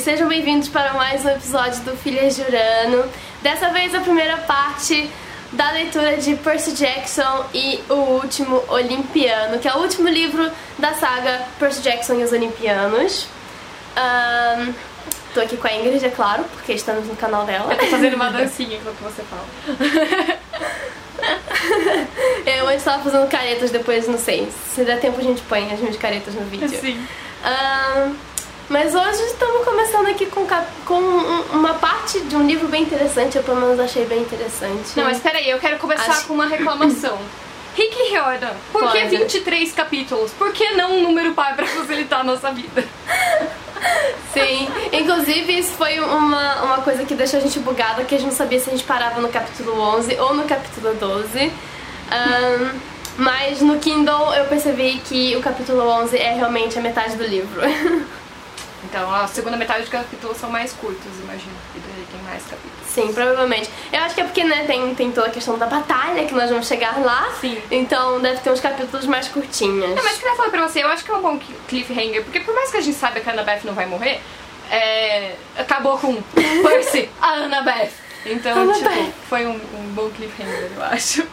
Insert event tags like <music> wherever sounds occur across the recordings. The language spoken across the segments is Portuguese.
E. Sejam bem-vindos para mais um episódio do Filhas de Urano. Dessa vez a primeira parte da leitura de Percy Jackson e o último Olimpiano, que é o último livro da saga Percy Jackson e os Olimpianos. Um, tô aqui com a Ingrid, é claro, porque estamos no canal dela. Eu tô fazendo uma dancinha enquanto você fala. <laughs> Eu antes tava fazendo caretas, depois não sei. Se der tempo a gente põe as minhas caretas no vídeo. Sim. Um, mas hoje estamos começando aqui com, com uma parte de um livro bem interessante, eu pelo menos achei bem interessante. Não, mas peraí, eu quero começar Acho... com uma reclamação. <laughs> Rick Riordan, por Pode. que 23 capítulos? Por que não um número par pra facilitar a nossa vida? <laughs> Sim, inclusive isso foi uma, uma coisa que deixou a gente bugada, que a gente não sabia se a gente parava no capítulo 11 ou no capítulo 12. Um, mas no Kindle eu percebi que o capítulo 11 é realmente a metade do livro. <laughs> Então a segunda metade do capítulo são mais curtos, imagino. E daí tem mais capítulos. Sim, provavelmente. Eu acho que é porque, né, tem, tem toda a questão da batalha que nós vamos chegar lá. Sim. Então deve ter uns capítulos mais curtinhos. Não, mas eu queria falar pra você, eu acho que é um bom cliffhanger, porque por mais que a gente saiba que a Annabeth não vai morrer, é... acabou com Percy, a <laughs> Annabeth. Então, tipo, foi um, um bom cliffhanger, eu acho.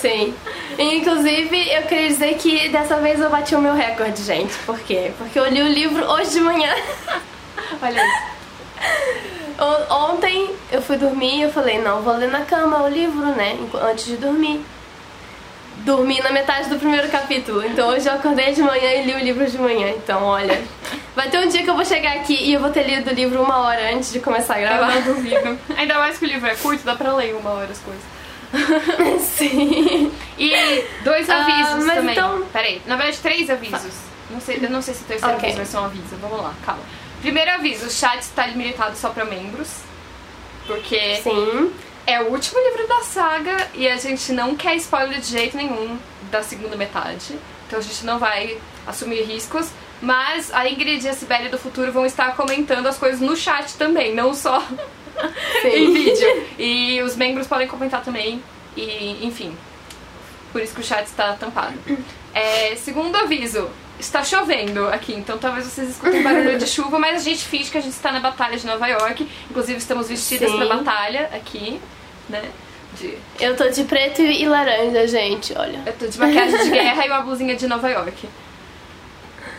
Sim. Inclusive, eu queria dizer que dessa vez eu bati o meu recorde, gente. Por quê? Porque eu li o livro hoje de manhã. <laughs> Olha isso. Ontem eu fui dormir e eu falei, não, vou ler na cama o livro, né? Antes de dormir. Dormi na metade do primeiro capítulo. Então hoje eu acordei de manhã e li o livro de manhã. Então, olha. Vai ter um dia que eu vou chegar aqui e eu vou ter lido o livro uma hora antes de começar a gravar. Eu não duvido. Ainda mais que o livro é curto, dá pra ler uma hora as coisas. <laughs> Sim. E dois ah, avisos uh, também. Então... Peraí, na verdade, três avisos. Não sei, eu não sei se o terceiro okay. aviso vai ser um aviso. Vamos lá, calma. Primeiro aviso, o chat está limitado só para membros. Porque Sim. é o último livro da saga e a gente não quer spoiler de jeito nenhum da segunda metade. Então a gente não vai assumir riscos. Mas a Ingrid e a Sibeli do futuro vão estar comentando as coisas no chat também, não só em vídeo. E os membros podem comentar também. E, enfim. Por isso que o chat está tampado. É, segundo aviso, está chovendo aqui, então talvez vocês escutem barulho de chuva, mas a gente finge que a gente está na Batalha de Nova York. Inclusive, estamos vestidas para batalha aqui, né? De... Eu tô de preto e laranja, gente, olha. Eu tô de maquiagem de guerra e uma blusinha de Nova York.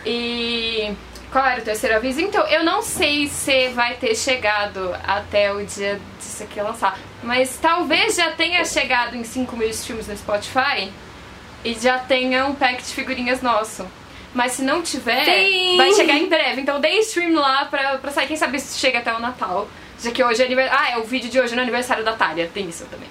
E qual era o terceiro aviso? Então, eu não sei se vai ter chegado até o dia disso aqui lançar, mas talvez já tenha chegado em 5 mil streams no Spotify e já tenha um pack de figurinhas nosso. Mas se não tiver, Sim. vai chegar em breve. Então dê stream lá pra, pra sair. Quem sabe se chega até o Natal. Já que hoje é aniversário. Ah, é o vídeo de hoje no aniversário da Tália. Tem isso também.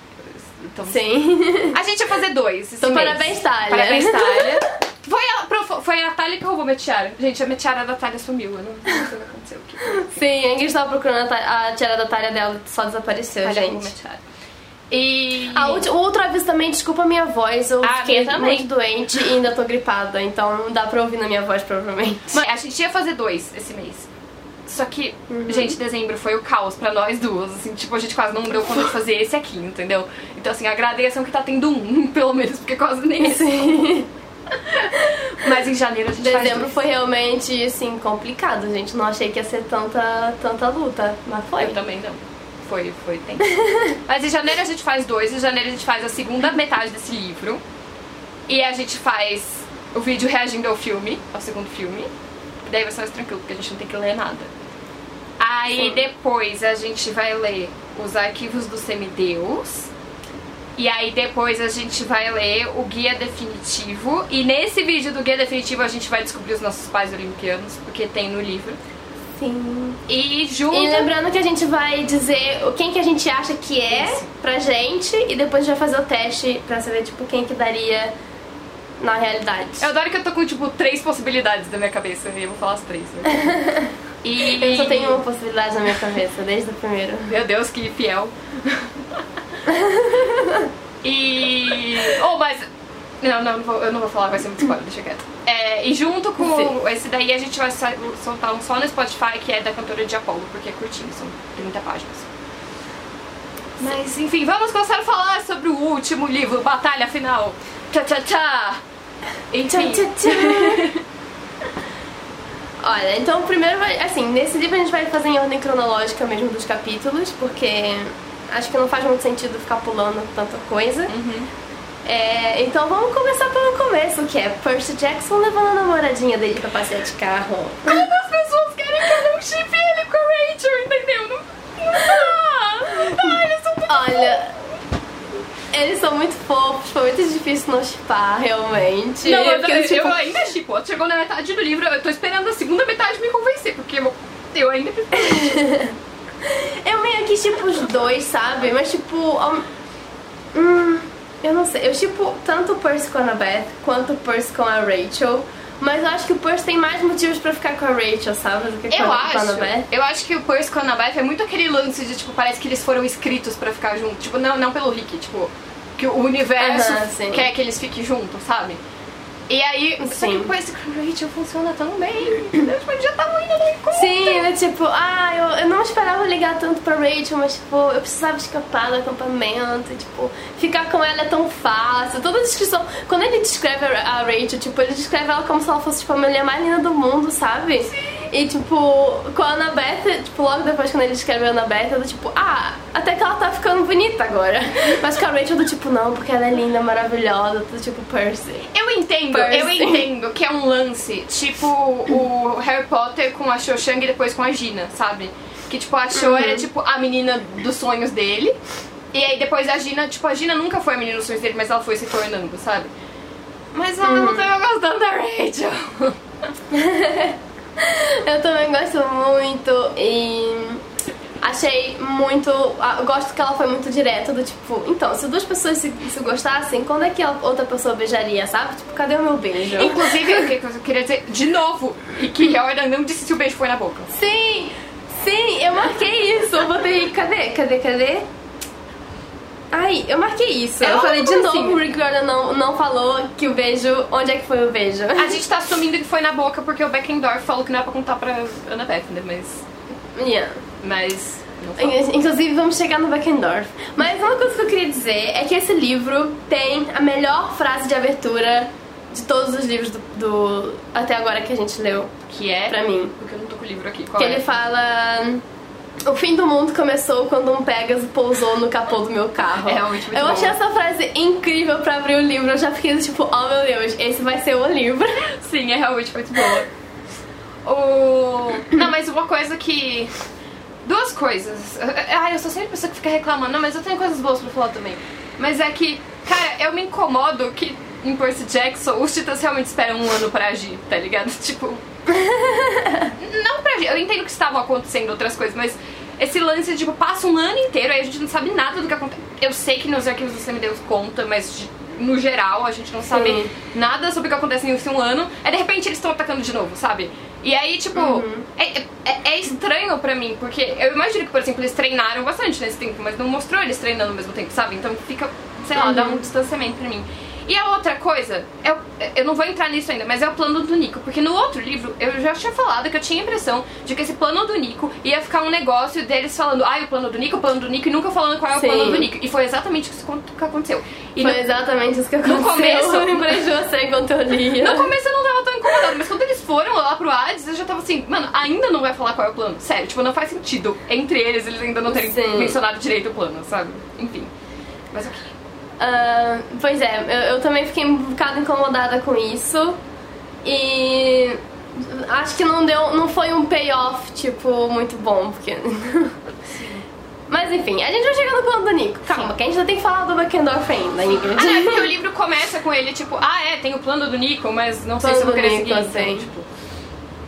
Então, Sim. A gente ia fazer dois. Então, parabéns, Tália. Parabéns, Tália. <laughs> Foi a, foi a Thalia que roubou minha tiara. Gente, a minha tiara da Thalia sumiu. Eu não, sei o que aconteceu. Sim, a Ingrid tava procurando a, a tiara da Thalia dela só desapareceu, Thalia gente. Minha tiara. E. A o outro aviso também, desculpa a minha voz, eu ah, fiquei muito doente e ainda tô gripada, então não dá pra ouvir na minha voz, provavelmente. Mas a gente ia fazer dois esse mês. Só que, uhum. gente, dezembro foi o caos pra nós duas, assim, tipo, a gente quase não deu conta de fazer esse aqui, entendeu? Então, assim, agradeçam que tá tendo um, <laughs> pelo menos, porque quase nem esse. <laughs> Mas em janeiro a gente Dezembro foi realmente, assim, complicado, gente. Não achei que ia ser tanta, tanta luta, mas foi. Eu também não. Foi, foi tenso. <laughs> mas em janeiro a gente faz dois, em janeiro a gente faz a segunda metade desse livro. E a gente faz o vídeo reagindo ao filme, ao segundo filme. Daí vai ser mais tranquilo, porque a gente não tem que ler nada. Aí depois a gente vai ler os arquivos do semideus e aí depois a gente vai ler o guia definitivo. E nesse vídeo do guia definitivo a gente vai descobrir os nossos pais olimpianos, porque tem no livro. Sim. E junto. E lembrando que a gente vai dizer quem que a gente acha que é Isso. pra gente e depois a gente vai fazer o teste pra saber, tipo, quem que daria na realidade. Eu adoro que eu tô com, tipo, três possibilidades na minha cabeça e eu vou falar as três. Né? <laughs> e... Eu só tenho uma possibilidade na minha cabeça, desde o primeiro. Meu Deus, que fiel. e. Oh, mas. Não, não, não vou, eu não vou falar, vai ser muito spoiler, deixa quieto. É, e junto com Sim. esse daí a gente vai soltar um só no Spotify que é da cantora de Apollo, porque é curtinho, são 30 páginas. Mas enfim, vamos começar a falar sobre o último livro, Batalha Final. Tchá tchá tchá! Enfim. Tchá, tchá, tchá. <laughs> Olha, então primeiro vai. Assim, nesse livro a gente vai fazer em ordem cronológica mesmo dos capítulos, porque acho que não faz muito sentido ficar pulando tanta coisa. É, então vamos começar pelo começo, que é Percy Jackson levando a namoradinha dele pra passear de carro. As pessoas querem que eu não chip ele com a Rachel, entendeu? Não, não dá, não dá, eles são muito Olha. Eles são muito fofos, foi muito difícil não chipar, realmente. Não, eu, eu, tipo, eu ainda chipo. Chegou na metade do livro, eu tô esperando a segunda metade me convencer, porque eu, eu ainda. <laughs> Eu meio que tipo os dois, sabe? Mas tipo. ao- Hum, eu não sei. Eu tipo tanto o Percy com a Annabeth quanto o Percy com a Rachel. Mas eu acho que o Percy tem mais motivos pra ficar com a Rachel, sabe? Do que com, Eu a- com a acho, Annabeth. eu acho que o Percy com a Annabeth é muito aquele lance de, tipo, parece que eles foram escritos pra ficar juntos. Tipo, não, não pelo Rick, tipo, que o universo Aham, sim. quer que eles fiquem juntos, sabe? E aí, só que Sim. Percy com a Rachel funciona tão bem, entendeu? Tipo, eles já estavam indo no encontro. Sim, é tipo, ah, eu, eu não esperava ligar tanto pra Rachel, mas tipo, eu precisava escapar do acampamento, tipo, ficar com ela é tão fácil. Toda a descrição. Quando ele descreve a Rachel, tipo, ele descreve ela como se ela fosse tipo, a mulher mais linda do mundo, sabe? E tipo, com a Annabeth, tipo, logo depois quando ele descreve a Annabeth, eu do tipo, ah, até que ela tá ficando bonita agora. Mas com a Rachel do tipo, não, porque ela é linda, maravilhosa, do tipo Percy. Eu entendo, Percy. eu entendo que é um lance, tipo o Harry Potter com a Cho Chang e depois com a Gina, sabe? Que tipo, a Cho era tipo a menina dos sonhos dele. E aí depois a Gina, tipo, a Gina nunca foi a menina dos sonhos dele, mas ela foi se tornando, sabe? Mas ao mesmo tempo eu gosto tanto da Rachel. <laughs> Eu também gosto muito e achei muito. ah, Eu gosto que ela foi muito direta, do tipo, então, se duas pessoas se, se gostassem, quando é que a outra pessoa beijaria, sabe? Tipo, cadê o meu beijo? Inclusive, o que eu queria dizer de novo, e que a Jordan não disse se o beijo foi na boca. Sim! Sim, eu marquei isso. Eu botei. Cadê? Cadê? Cadê? Ai, eu marquei isso. Ela eu falei de como novo, assim? o Rick Gordon não, não falou que o beijo. Onde é que foi o beijo? A gente tá assumindo que foi na boca porque o Beckendorf falou que não é pra contar pra Ana Beth, né? Mas. Yeah. Mas. Inclusive, vamos chegar no Beckendorf. Mas uma coisa que eu queria dizer é que esse livro tem a melhor frase de abertura de todos os livros do, do- até agora que a gente leu, Que é. pra mim. Porque eu não tô com o livro aqui. Qual Que é? ele fala. O fim do mundo começou quando um Pegasus pousou no capô do meu carro. É realmente muito Eu bom. achei essa frase incrível pra abrir o livro. Eu já fiquei tipo, oh meu Deus, esse vai ser o livro. <laughs> Sim, é realmente muito boa. O... Não, mas uma coisa que. Duas coisas. Ai, eu sou sempre a pessoa que fica reclamando, não, mas eu tenho coisas boas pra falar também. Mas é que, cara, eu me incomodo que em Percy Jackson os titãs realmente esperam um ano pra agir, tá ligado? <laughs> Tipo. <laughs> não pra agir. Eu entendo que estavam acontecendo outras coisas, mas esse lance, tipo, passa um ano inteiro, aí a gente não sabe nada do que acontece. Eu sei que nos arquivos do semideus conta, mas no geral a gente não sabe Sim. nada sobre o que acontece nesse um ano. Aí de repente eles estão atacando de novo, sabe? E aí, tipo, é, é- é estranho pra mim, porque eu imagino que, por exemplo, eles treinaram bastante nesse tempo, mas não mostrou eles treinando ao mesmo tempo, sabe? Então fica, sei lá, dá um distanciamento pra mim. E a outra coisa, é o- eu não vou entrar nisso ainda, mas é o plano do Nico. Porque no outro livro eu já tinha falado que eu tinha a impressão de que esse plano do Nico ia ficar um negócio deles falando, ai, o plano do Nico, o plano do Nico, e nunca falando qual é o Sim. plano do Nico. E foi exatamente isso que aconteceu. E Foi no, exatamente isso que aconteceu. começo- <laughs> eu lembrei de você enquanto eu lia. no começo eu não tava tão incomodada, mas quando eles foram lá pro Hades, eu já tava assim, mano, ainda não vai falar qual é o plano. Sério, tipo, não faz sentido. Entre eles, eles ainda não terem Sim. mencionado direito o plano, sabe? Enfim. Mas ok. Ah, pois é, eu, eu também fiquei um bocado incomodada com isso. E acho que não deu. não foi um payoff, tipo, muito bom, porque. <laughs> Mas enfim, a gente vai chegar no plano do Nico. Calma, que a gente ainda tem que falar do Beckendorf ainda, Ingrid. Ah, não, é porque o livro começa com ele, tipo, ah, é, tem o plano do Nico, mas não sei se eu vou querer Nico, seguir. assim.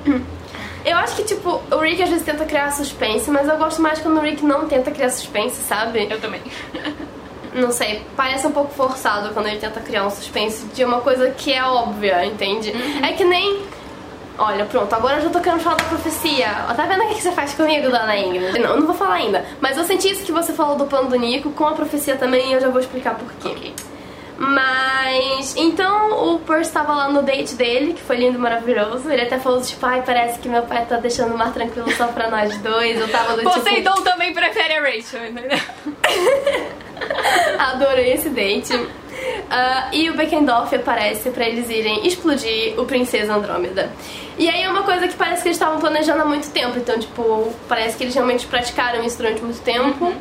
Então, tipo, Eu acho que, tipo, o Rick às vezes tenta criar suspense, mas eu gosto mais quando o Rick não tenta criar suspense, sabe? eu também. <laughs> Não sei, parece um pouco forçado quando ele tenta criar um suspense de uma coisa que é óbvia, entende? É que nem. Olha, pronto, agora eu já tô querendo falar da profecia. Tá vendo o que você faz comigo, dona Ingrid? Não, eu não vou falar ainda. Mas eu senti isso que você falou do plano do Nico com a profecia também e eu já vou explicar por quê. Ok. Mas então o Percy tava lá no date dele, que foi lindo e maravilhoso. Ele até falou, tipo, ai, parece que meu pai tá deixando o mar tranquilo só pra nós dois. Eu tava do tipo. Poseidon também prefere a Rachel, entendeu? <laughs> Adorei esse date. ah, e o Beckendorf aparece pra eles irem explodir o Princesa Andrômeda. E aí é uma coisa que parece que eles estavam planejando há muito tempo, então, tipo, parece que eles realmente praticaram isso durante muito tempo.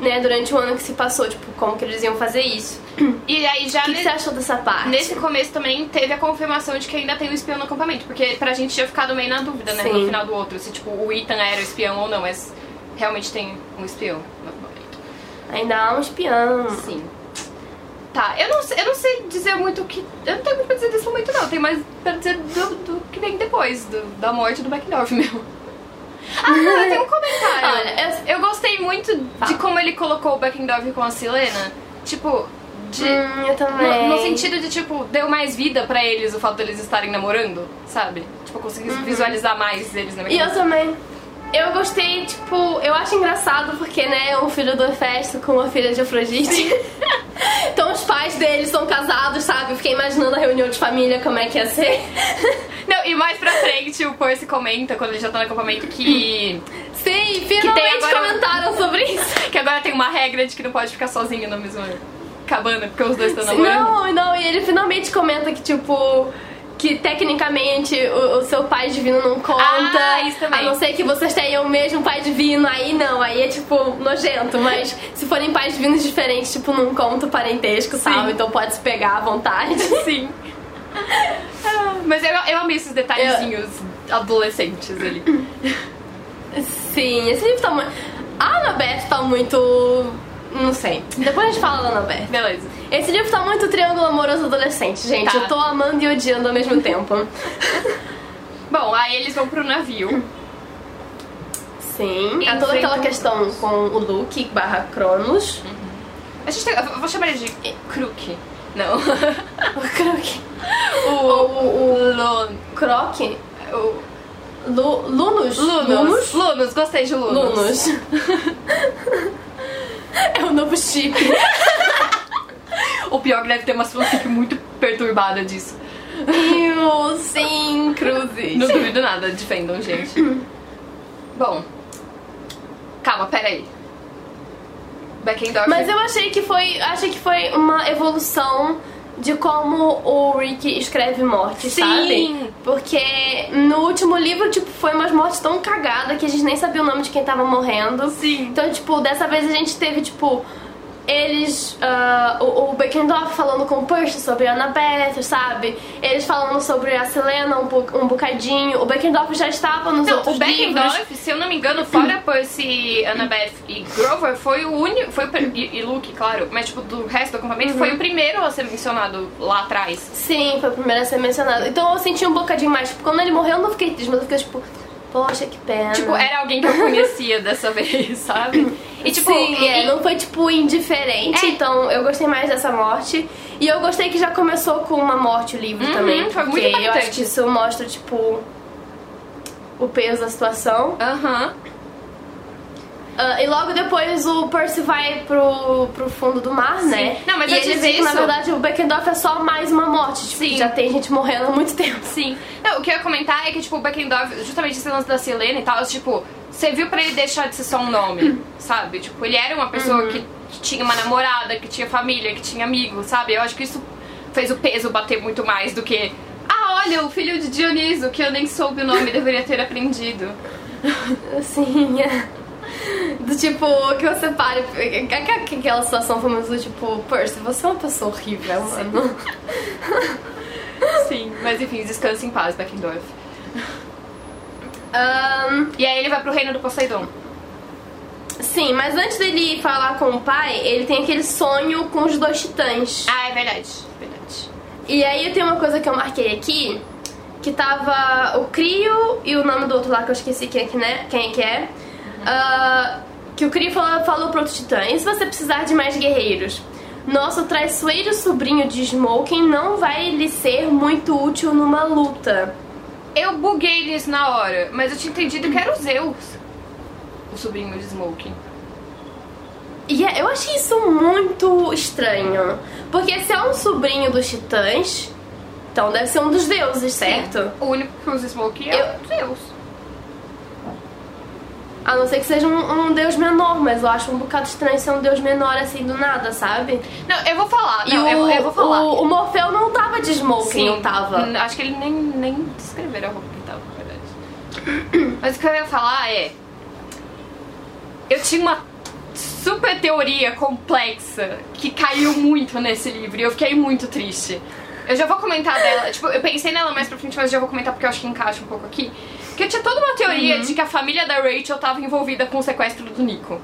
Né, durante o ano que se passou, tipo, como que eles iam fazer isso. E aí já O que, que você achou dessa parte? nesse começo também teve a confirmação de que ainda tem um espião no acampamento. Porque pra gente tinha ficado meio na dúvida, né? Sim. No final do outro, se tipo o Ethan era o espião ou não, mas realmente tem um espião no acampamento. Ainda há um espião. Sim. Tá, eu não, sei, eu não sei dizer muito o que. Eu não tenho muito pra dizer desse momento, não. Tem mais pra dizer do, do que vem depois, do- da morte do Beckendorf <laughs> mesmo. Ah, não, eu tenho um <laughs> comentário. Olha, eu- eu gostei muito de Fala. como ele colocou o Beckendorf com a Silena. Tipo, de. Hum, eu também. No, no sentido de, tipo, deu mais vida pra eles o fato deles estarem namorando, sabe? Tipo, eu consegui visualizar mais eles na minha Uhum. E eu também. Eu gostei, tipo, eu acho engraçado porque, né, um filho do Hefesto com uma filha de Afrodite. <laughs> então os pais deles são casados, sabe? Eu fiquei imaginando a reunião de família, como é que ia ser. <laughs> Não, e mais pra frente o Percy comenta, quando ele já tá no acampamento, que, <clears throat> Sim, finalmente agora- comentaram sobre <laughs> isso. que agora tem uma regra de que não pode ficar sozinho na mesma cabana, porque os dois estão namorando. Não, não, e ele finalmente comenta que, tipo, que tecnicamente o, o seu pai divino não conta. Ah, isso também. A não ser que vocês tenham o mesmo pai divino, aí não, aí é tipo nojento. Mas <laughs> se forem pais divinos diferentes, tipo, não conta o parentesco, sabe? Então pode se pegar à vontade. <laughs> Sim. Ah, Mas eu, eu amei esses detalhezinhos adolescentes ali. Sim, esse livro tá muito. A Annabeth tá muito. Não sei. Depois a gente fala da Annabeth. Beleza. Esse livro tá muito triângulo amoroso adolescente, gente. Tá. Eu tô amando e odiando ao mesmo tempo. <laughs> Bom, aí eles vão pro navio. Sim. Há toda Enfrentam- aquela questão com o Luke barra Cronos. A gente tem, eu vou chamar ele de Crook. Não. <laughs> O Croc. o, O, o Croc. o Lu, Lunus. Lunus. Lunus, gostei de Lunus. Lunus. <laughs> <laughs> é o novo chip. <laughs> O pior é que deve ter uma fanfic muito perturbada disso. Eu, sim, cruzes. Não duvido nada, defendam, gente. Bom. Calma, peraí. Beckendorf. Mas eu achei que foi. Achei que foi uma evolução de como o Rick escreve morte, Sim. sabe? Porque no último livro, tipo, foi umas mortes tão cagadas que a gente nem sabia o nome de quem tava morrendo. Sim. Então, tipo, dessa vez a gente teve, tipo, eles. ah, o, o Beckendorf falando com o Percy sobre a Annabeth, sabe? Eles falando sobre a Selena um, um bocadinho. O Beckendorf já estava nos Não, outros o livros. Beckendorf, se eu não me engano, fora Percy, Annabeth e Grover, foi o único. Foi e, e Luke, claro, mas tipo, do resto do acampamento, foi o primeiro a ser mencionado lá atrás. Sim, foi o primeiro a ser mencionado. Então eu senti um bocadinho mais. Tipo, quando ele morreu, eu não fiquei triste, mas eu fiquei tipo, poxa, que pena. Tipo, era alguém que eu conhecia <laughs> dessa vez, sabe? E tipo, Sim, e- é, não foi tipo indiferente, É. então eu gostei mais dessa morte. E eu gostei que já começou com uma morte o livro Uhum, também. foi muito porque eu acho que isso mostra, tipo, o peso da situação. Aham. Ah, e logo depois o Percy vai pro, pro fundo do mar, né? Não, mas e ele vê que na verdade o Beckendorf é só mais uma morte. Tipo, Sim. já tem gente morrendo há muito tempo. Sim. Não, o que eu ia comentar é que, tipo, o Beckendorf, justamente esse lance da Selena e tal, tipo, você viu pra ele deixar de ser só um nome, <clears throat> sabe? Tipo, ele era uma pessoa que, que tinha uma namorada, que tinha família, que tinha amigos, sabe? Eu acho que isso fez o peso bater muito mais do que. Ah, olha, o filho de Dioniso, que eu nem soube o nome, deveria ter aprendido. <laughs> Assim, é. Do tipo, que você pare. aqu- Aquela situação foi muito do tipo, Percy, você é uma pessoa horrível, mano. Sim. Mas enfim, descanse em paz, Beckendorf. Ahn, E aí ele vai pro reino do Poseidon. sim, mas antes dele falar com o pai, ele tem aquele sonho com os dois titãs. Ah, é verdade. Verdade. E aí tem uma coisa que eu marquei aqui, que tava o Crio e o nome do outro lá que eu esqueci quem é que, né? Quem é, que. Ah, que o Crio falou, falou pro outro titã, e se você precisar de mais guerreiros? Nosso traiçoeiro sobrinho de Smoking não vai lhe ser muito útil numa luta. Eu buguei nisso na hora, mas eu tinha entendido que era o Zeus. O sobrinho de Smoking. E é- eu achei isso muito estranho. Porque se é um sobrinho dos titãs, então deve ser um dos deuses, certo? O único que usa Smoking é Eu- o Zeus. A não ser que seja um, um deus menor, mas eu acho um bocado estranho ser um deus menor assim do nada, sabe? Não, eu vou falar. E não, o, eu, eu vou falar. O, o Morfeu não tava de smoking, Sim, não tava. Hum, Acho que ele nem, nem descreveram a roupa que tava, na verdade. Mas o que eu ia falar é. Eu tinha uma super teoria complexa que caiu muito nesse livro e eu fiquei muito triste. Eu já vou comentar dela, tipo, eu pensei nela mais pra frente, mas já vou comentar porque eu acho que encaixa um pouco aqui. Que eu tinha toda uma teoria Uhum. de que a família da Rachel tava envolvida com o sequestro do Nico.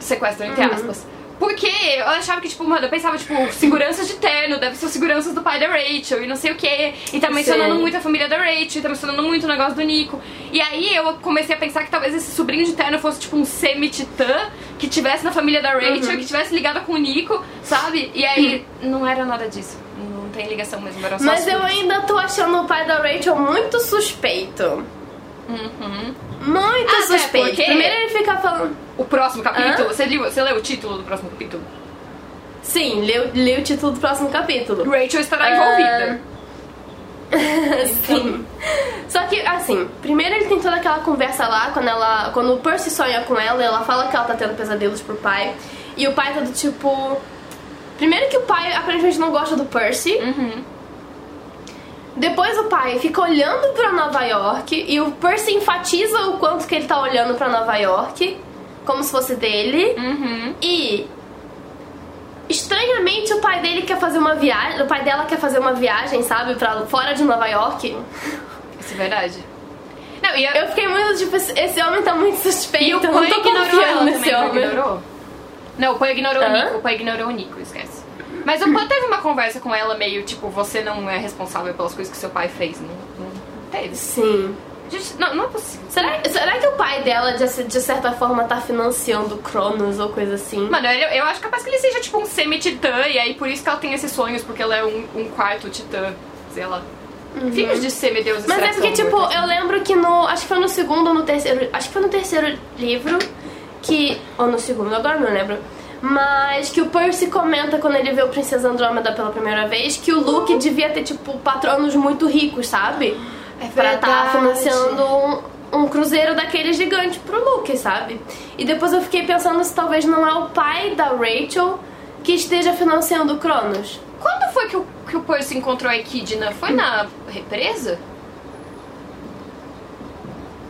Sequestro, entre Uhum. aspas. Porque eu achava que, tipo, mano, eu pensava, tipo, seguranças de terno, deve ser os seguranças do pai da Rachel e não sei o quê. E tá mencionando muito a família da Rachel, e tá mencionando muito o negócio do Nico. E aí eu comecei a pensar que talvez esse sobrinho de terno fosse, tipo, um semi-titã que tivesse na família da Rachel, Uhum. que tivesse ligado com o Nico, sabe? E aí não era nada disso. Não tem ligação mesmo, era só Mas eu ainda tô achando o pai da Rachel muito suspeito. Uhum. Muito Até suspeito. porque- Primeiro ele fica falando. O próximo capítulo, Hã? você, leu, você leu o título do próximo capítulo? Sim, lê, lê o título do próximo capítulo. Rachel estará envolvida. <laughs> Sim. Só que, assim, primeiro ele tem toda aquela conversa lá, quando ela. Quando o Percy sonha com ela, ela fala que ela tá tendo pesadelos pro pai. E o pai tá do tipo. Primeiro que o pai aparentemente não gosta do Percy. Uhum. Depois o pai fica olhando pra Nova York e o Percy enfatiza o quanto que ele tá olhando pra Nova York, como se fosse dele. Uhum. E estranhamente o pai dele quer fazer uma viagem, o pai dela quer fazer uma viagem, sabe, para fora de Nova York. Isso é verdade. Não, e eu, Eu fiquei muito tipo, esse homem tá muito suspeito, e o tô ignorou ela nesse também, homem. ignorou? Não, o Pai ignorou o Hã? Nico, o Pai ignorou o Nico, esquece. Mas o Pan teve uma conversa com ela meio, tipo, você não é responsável pelas coisas que seu pai fez. Não, não, teve. Sim. Gente, não, não é possível. Será, será que o pai dela, de, de certa forma, tá financiando o Cronos ou coisa assim? Mano, eu, eu acho capaz que ele seja tipo um semi-titã, e aí por isso que ela tem esses sonhos, porque ela é um, um quarto titã, sei lá. Filhos de semideuses Uhum. Mas é que porque, tipo, eu lembro que no. Acho que foi no segundo ou no terceiro. Acho que foi no terceiro livro que. Ou no segundo, agora não lembro. Mas que o Percy comenta quando ele vê o Princesa Andrômeda pela primeira vez que o Luke devia ter, tipo, patronos muito ricos, sabe? É Pra estar verdade. financiando um, um cruzeiro daquele gigante pro Luke, sabe? E depois eu fiquei pensando se talvez não é o pai da Rachel que esteja financiando o Cronos. Quando foi que o, que o Percy encontrou a Echidna? Foi na represa?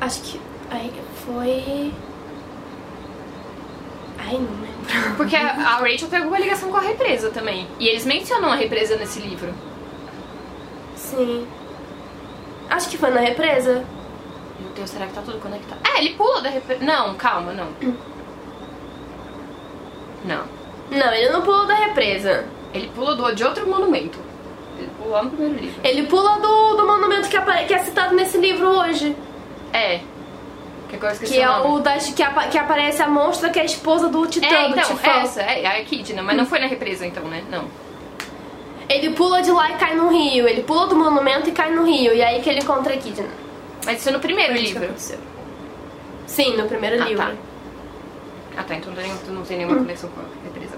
Acho que. Aí foi. Ai, não lembro. Porque a, a Rachel tem alguma ligação com a represa também. E eles mencionam a represa nesse livro. Sim. Acho que foi na represa. Meu Deus, será que tá tudo conectado? É, ele pula da represa. Não, calma, não. Não. Não, ele não pulou da represa. Ele pula do, de outro monumento. Ele pula lá no primeiro livro. Ele pula do, do monumento que, apare- que é citado nesse livro hoje. É. Que agora eu Que é o das, que, apa- que aparece a monstra que é a esposa do Titã, É, do então, Tifão. essa, é a Echidna, mas não foi na represa então, né? Não. Ele pula de lá e cai no rio. Ele pula do monumento e cai no rio. E aí que ele encontra a Echidna. Mas isso é no primeiro Foi livro. Sim, no primeiro Ah, livro. tá. Ah tá, então não tem, não tem nenhuma conexão com a represa.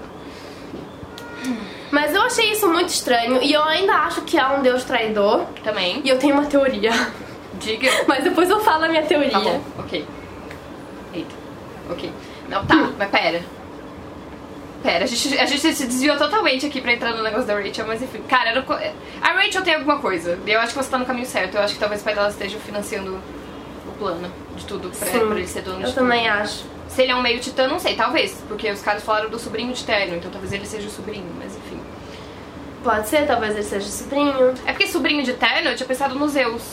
Mas eu achei isso muito estranho. E eu ainda acho que há um deus traidor. Também. E eu tenho uma teoria. Diga. <laughs> Mas depois eu falo a minha teoria. Tá bom, ok. Eita. Ok. Não, tá, <clears throat> mas pera. Pera, a gente, a gente se desviou totalmente aqui pra entrar no negócio da Rachel, mas enfim. Cara, eu não a Rachel tem alguma coisa. E eu acho que você tá no caminho certo. Eu acho que talvez o pai dela esteja financiando o plano de tudo pra, Sim, pra ele ser dono de Eu tudo. também acho. Se ele é um meio titã, não sei, talvez. Porque os caras falaram do sobrinho de Terno, então talvez ele seja o sobrinho, mas enfim. Pode ser, talvez ele seja sobrinho. É porque sobrinho de Terno, eu tinha pensado nos Zeus.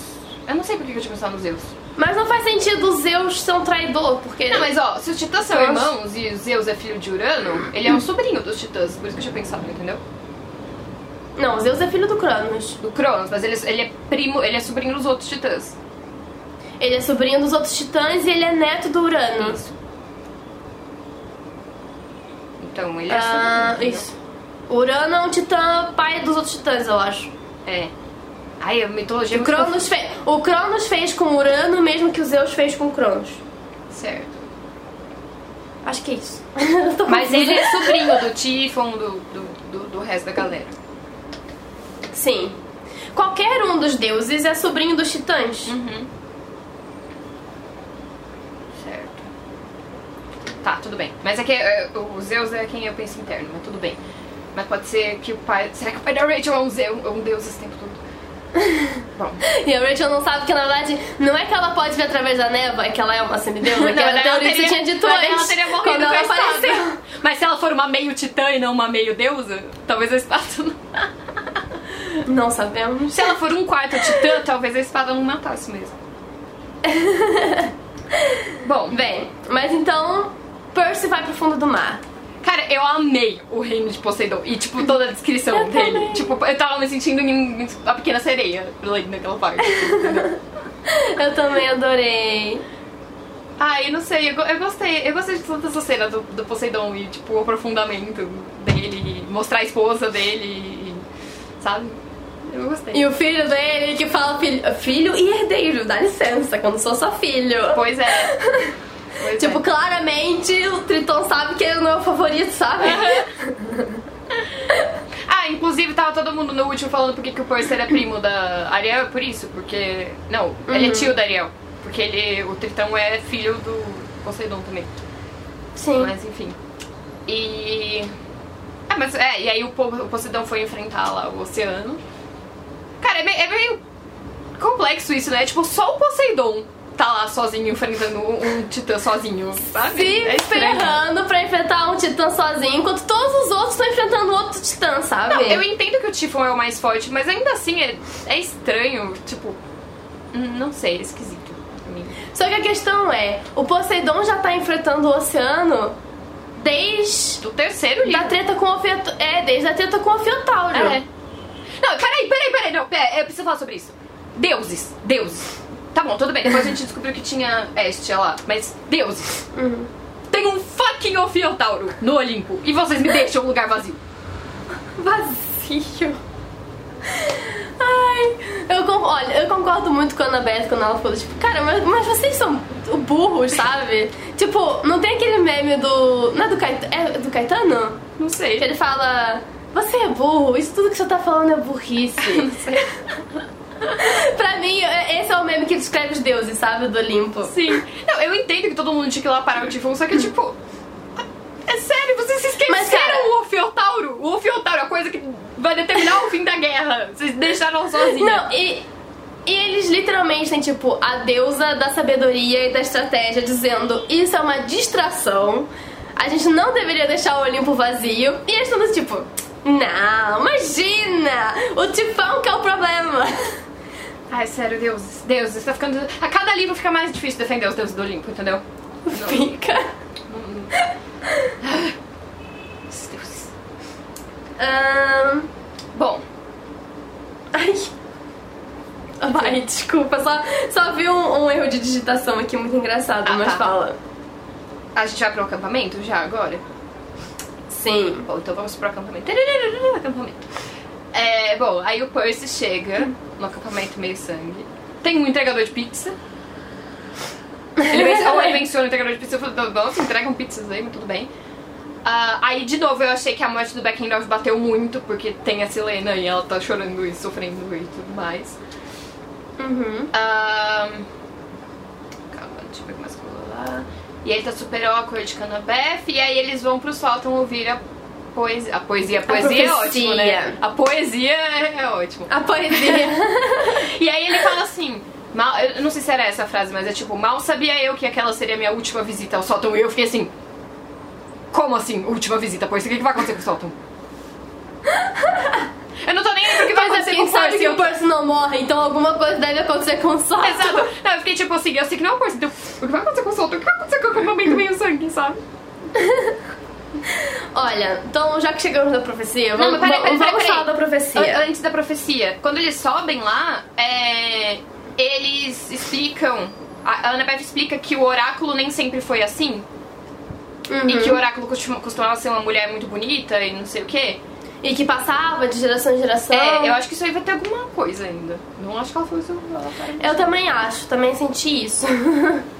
Eu não sei por que eu tinha pensado nos Zeus. Mas não faz sentido os Zeus ser um traidor, porque. Não, mas ó, se os titãs são Eu irmãos e o Zeus é filho de Urano, ele é um sobrinho dos titãs, por isso que eu tinha pensado, entendeu? Não, o Zeus é filho do Cronos. Do Cronos, mas ele, ele é primo, ele é sobrinho dos outros titãs. Ele é sobrinho dos outros titãs e ele é neto do Urano. Isso. Então, ele é Ah, sobrinho. isso. Urano é um titã pai dos outros titãs, eu acho. É. Ai, a mitologia é O Cronos, fe... o Cronos fez com Urano o mesmo que o Zeus fez com Cronos. Certo. Acho que é isso. <laughs> Mas ele é sobrinho do Tifon, do, do, do, do resto da galera. Sim. Qualquer um dos deuses é sobrinho dos titãs. Uhum. Certo. bem. Mas é que é, o Zeus é quem eu penso interno, mas tudo bem. Mas pode ser que o pai. Será que o pai da Rachel é um, Zeus, é um deus esse tempo todo? Bom. <laughs> E a Rachel não sabe que, na verdade, não é que ela pode ver através da névoa, é que ela é uma semideusa, que Não, era teoria que você tinha dito mas ela antes, teria morrido quando ela apareceu. Mas se ela for uma meio titã e não uma meio deusa, talvez a espada não. <laughs> Não sabemos. Se ela for um quarto titã, talvez a espada não matasse mesmo. <laughs> Bom, Bem, mas então, Percy vai pro fundo do mar. Cara, eu amei o reino de Poseidon e, tipo, toda a descrição Eu dele. também. Tipo, eu tava me sentindo em a pequena sereia lendo naquela parte. <laughs> Eu também adorei. Ai, não sei, eu, eu gostei. Eu gostei de toda essa cena do, do Poseidon e, tipo, o aprofundamento dele, mostrar a esposa dele, sabe? Eu gostei. E o filho dele que fala filho, filho e herdeiro, dá licença, que eu não sou só filho. Pois é. <laughs> Pois Tipo, é. claramente o Triton sabe que ele não é o favorito, sabe? <laughs> Ah, inclusive tava todo mundo no último falando porque que o Percy era primo da Ariel, é por isso, porque. Não, ele Uhum. é tio da Ariel. Porque ele, o Tritão é filho do Poseidon também. Sim. Mas enfim. E. Ah, mas é, e aí o, o Poseidon foi enfrentar lá o oceano. Cara, é meio, é meio complexo isso, né? Tipo, só o Poseidon tá lá sozinho enfrentando um, titã sozinho, sabe? Se é ferrando pra enfrentar um titã sozinho, enquanto todos os outros estão enfrentando outro titã, sabe? Não, eu entendo que o Tifon é o mais forte, mas ainda assim é, é estranho, tipo. hum, Não sei, é esquisito pra mim. Só que a questão é, o Poseidon já tá enfrentando o oceano desde Do terceiro da livro. treta com o Fiotauro. É, desde a treta com o Fiotauro. É. Não, peraí, peraí, peraí, não, pera, eu preciso falar sobre isso. Deuses, deuses. Tá bom, tudo bem, depois a gente descobriu que tinha Estia lá, mas deuses. Uhum. Tem um fucking Ofiotauro no Olimpo e vocês me deixam um lugar vazio. Vazio. Ai, eu, olha, eu concordo muito com a Annabeth quando ela falou, tipo, cara, mas, mas vocês são burros, sabe? tipo, não tem aquele meme do. Não é do Caetano? É do Caetano? Não Que sei. ele fala. Você é burro, isso tudo que você tá falando é burrice. <laughs> Não sei. <laughs> pra mim, é- esse é o meme que descreve os deuses, sabe? Do Olimpo. Sim. Não, eu entendo que todo mundo tinha que ir lá parar o Tifon, só que tipo. É sério, vocês se esqueceram Mas, cara- o Ofiotauro? O Ofiotauro é a coisa que vai determinar o fim da guerra. Vocês deixaram sozinhos. Não, e, e eles literalmente têm, tipo, a deusa da sabedoria e da estratégia dizendo isso é uma distração, a gente não deveria deixar o Olimpo vazio. E eles estão tipo, não, imagina! O tifão que é o problema. <laughs> Ai, sério, deuses. Deuses, tá ficando. A cada livro fica mais difícil defender os deuses do Olimpo, entendeu? <laughs> Fica. Esses deuses. Ahn, Bom, ai. Vai, desculpa, só, só vi um, um erro de digitação aqui muito engraçado, Ah, mas tá. fala. a gente vai pro acampamento já agora? Sim. Bom, então vamos pro acampamento. Acampamento. É, bom, aí o Percy chega no acampamento meio sangue. Tem um entregador de pizza. Ele men- ou ele menciona o entregador de pizza. Eu falei, nossa, entregam pizzas aí, mas tudo bem. Ah, aí, de novo, eu achei que a morte do Beckendorf bateu muito, porque tem a Selena e ela tá chorando e sofrendo e tudo mais. Uhum. Ah, calma, deixa eu ver mais coisa lá. E aí tá super awkward com a Annabeth, e aí eles vão pro sótão ouvir a poesia. A poesia, a poesia é profecia. ótimo, né? A poesia é, é ótimo. A poesia. <laughs> E aí ele fala assim. Mal, eu não sei se era essa a frase, mas é tipo, mal sabia eu que aquela seria a minha última visita ao sótão. E eu fiquei assim. Como assim, última visita? Pois o que, que vai acontecer com o sótão? Eu não tô nem aí pro que vai acontecer assim, com o Percy. que o Percy não morre, então alguma coisa deve acontecer com o Sótão. Exato. Não, eu fiquei tipo assim, eu sei que não é o Percy, então o que vai acontecer com o Solto? O que vai acontecer com o acampamento meio sangue, sabe? <laughs> Olha, então já que chegamos na profecia, Não, vamos, mas peraí, peraí, vamos peraí, falar da profecia. An- Antes da profecia, quando eles sobem lá, é, eles explicam. A Annabeth explica que o oráculo nem sempre foi assim. Uhum. E que o oráculo costuma- costumava ser uma mulher muito bonita e não sei o quê. E que passava de geração em geração. É, eu acho que isso aí vai ter alguma coisa ainda. Não acho que ela foi vai- Eu também acho, também senti isso. <laughs>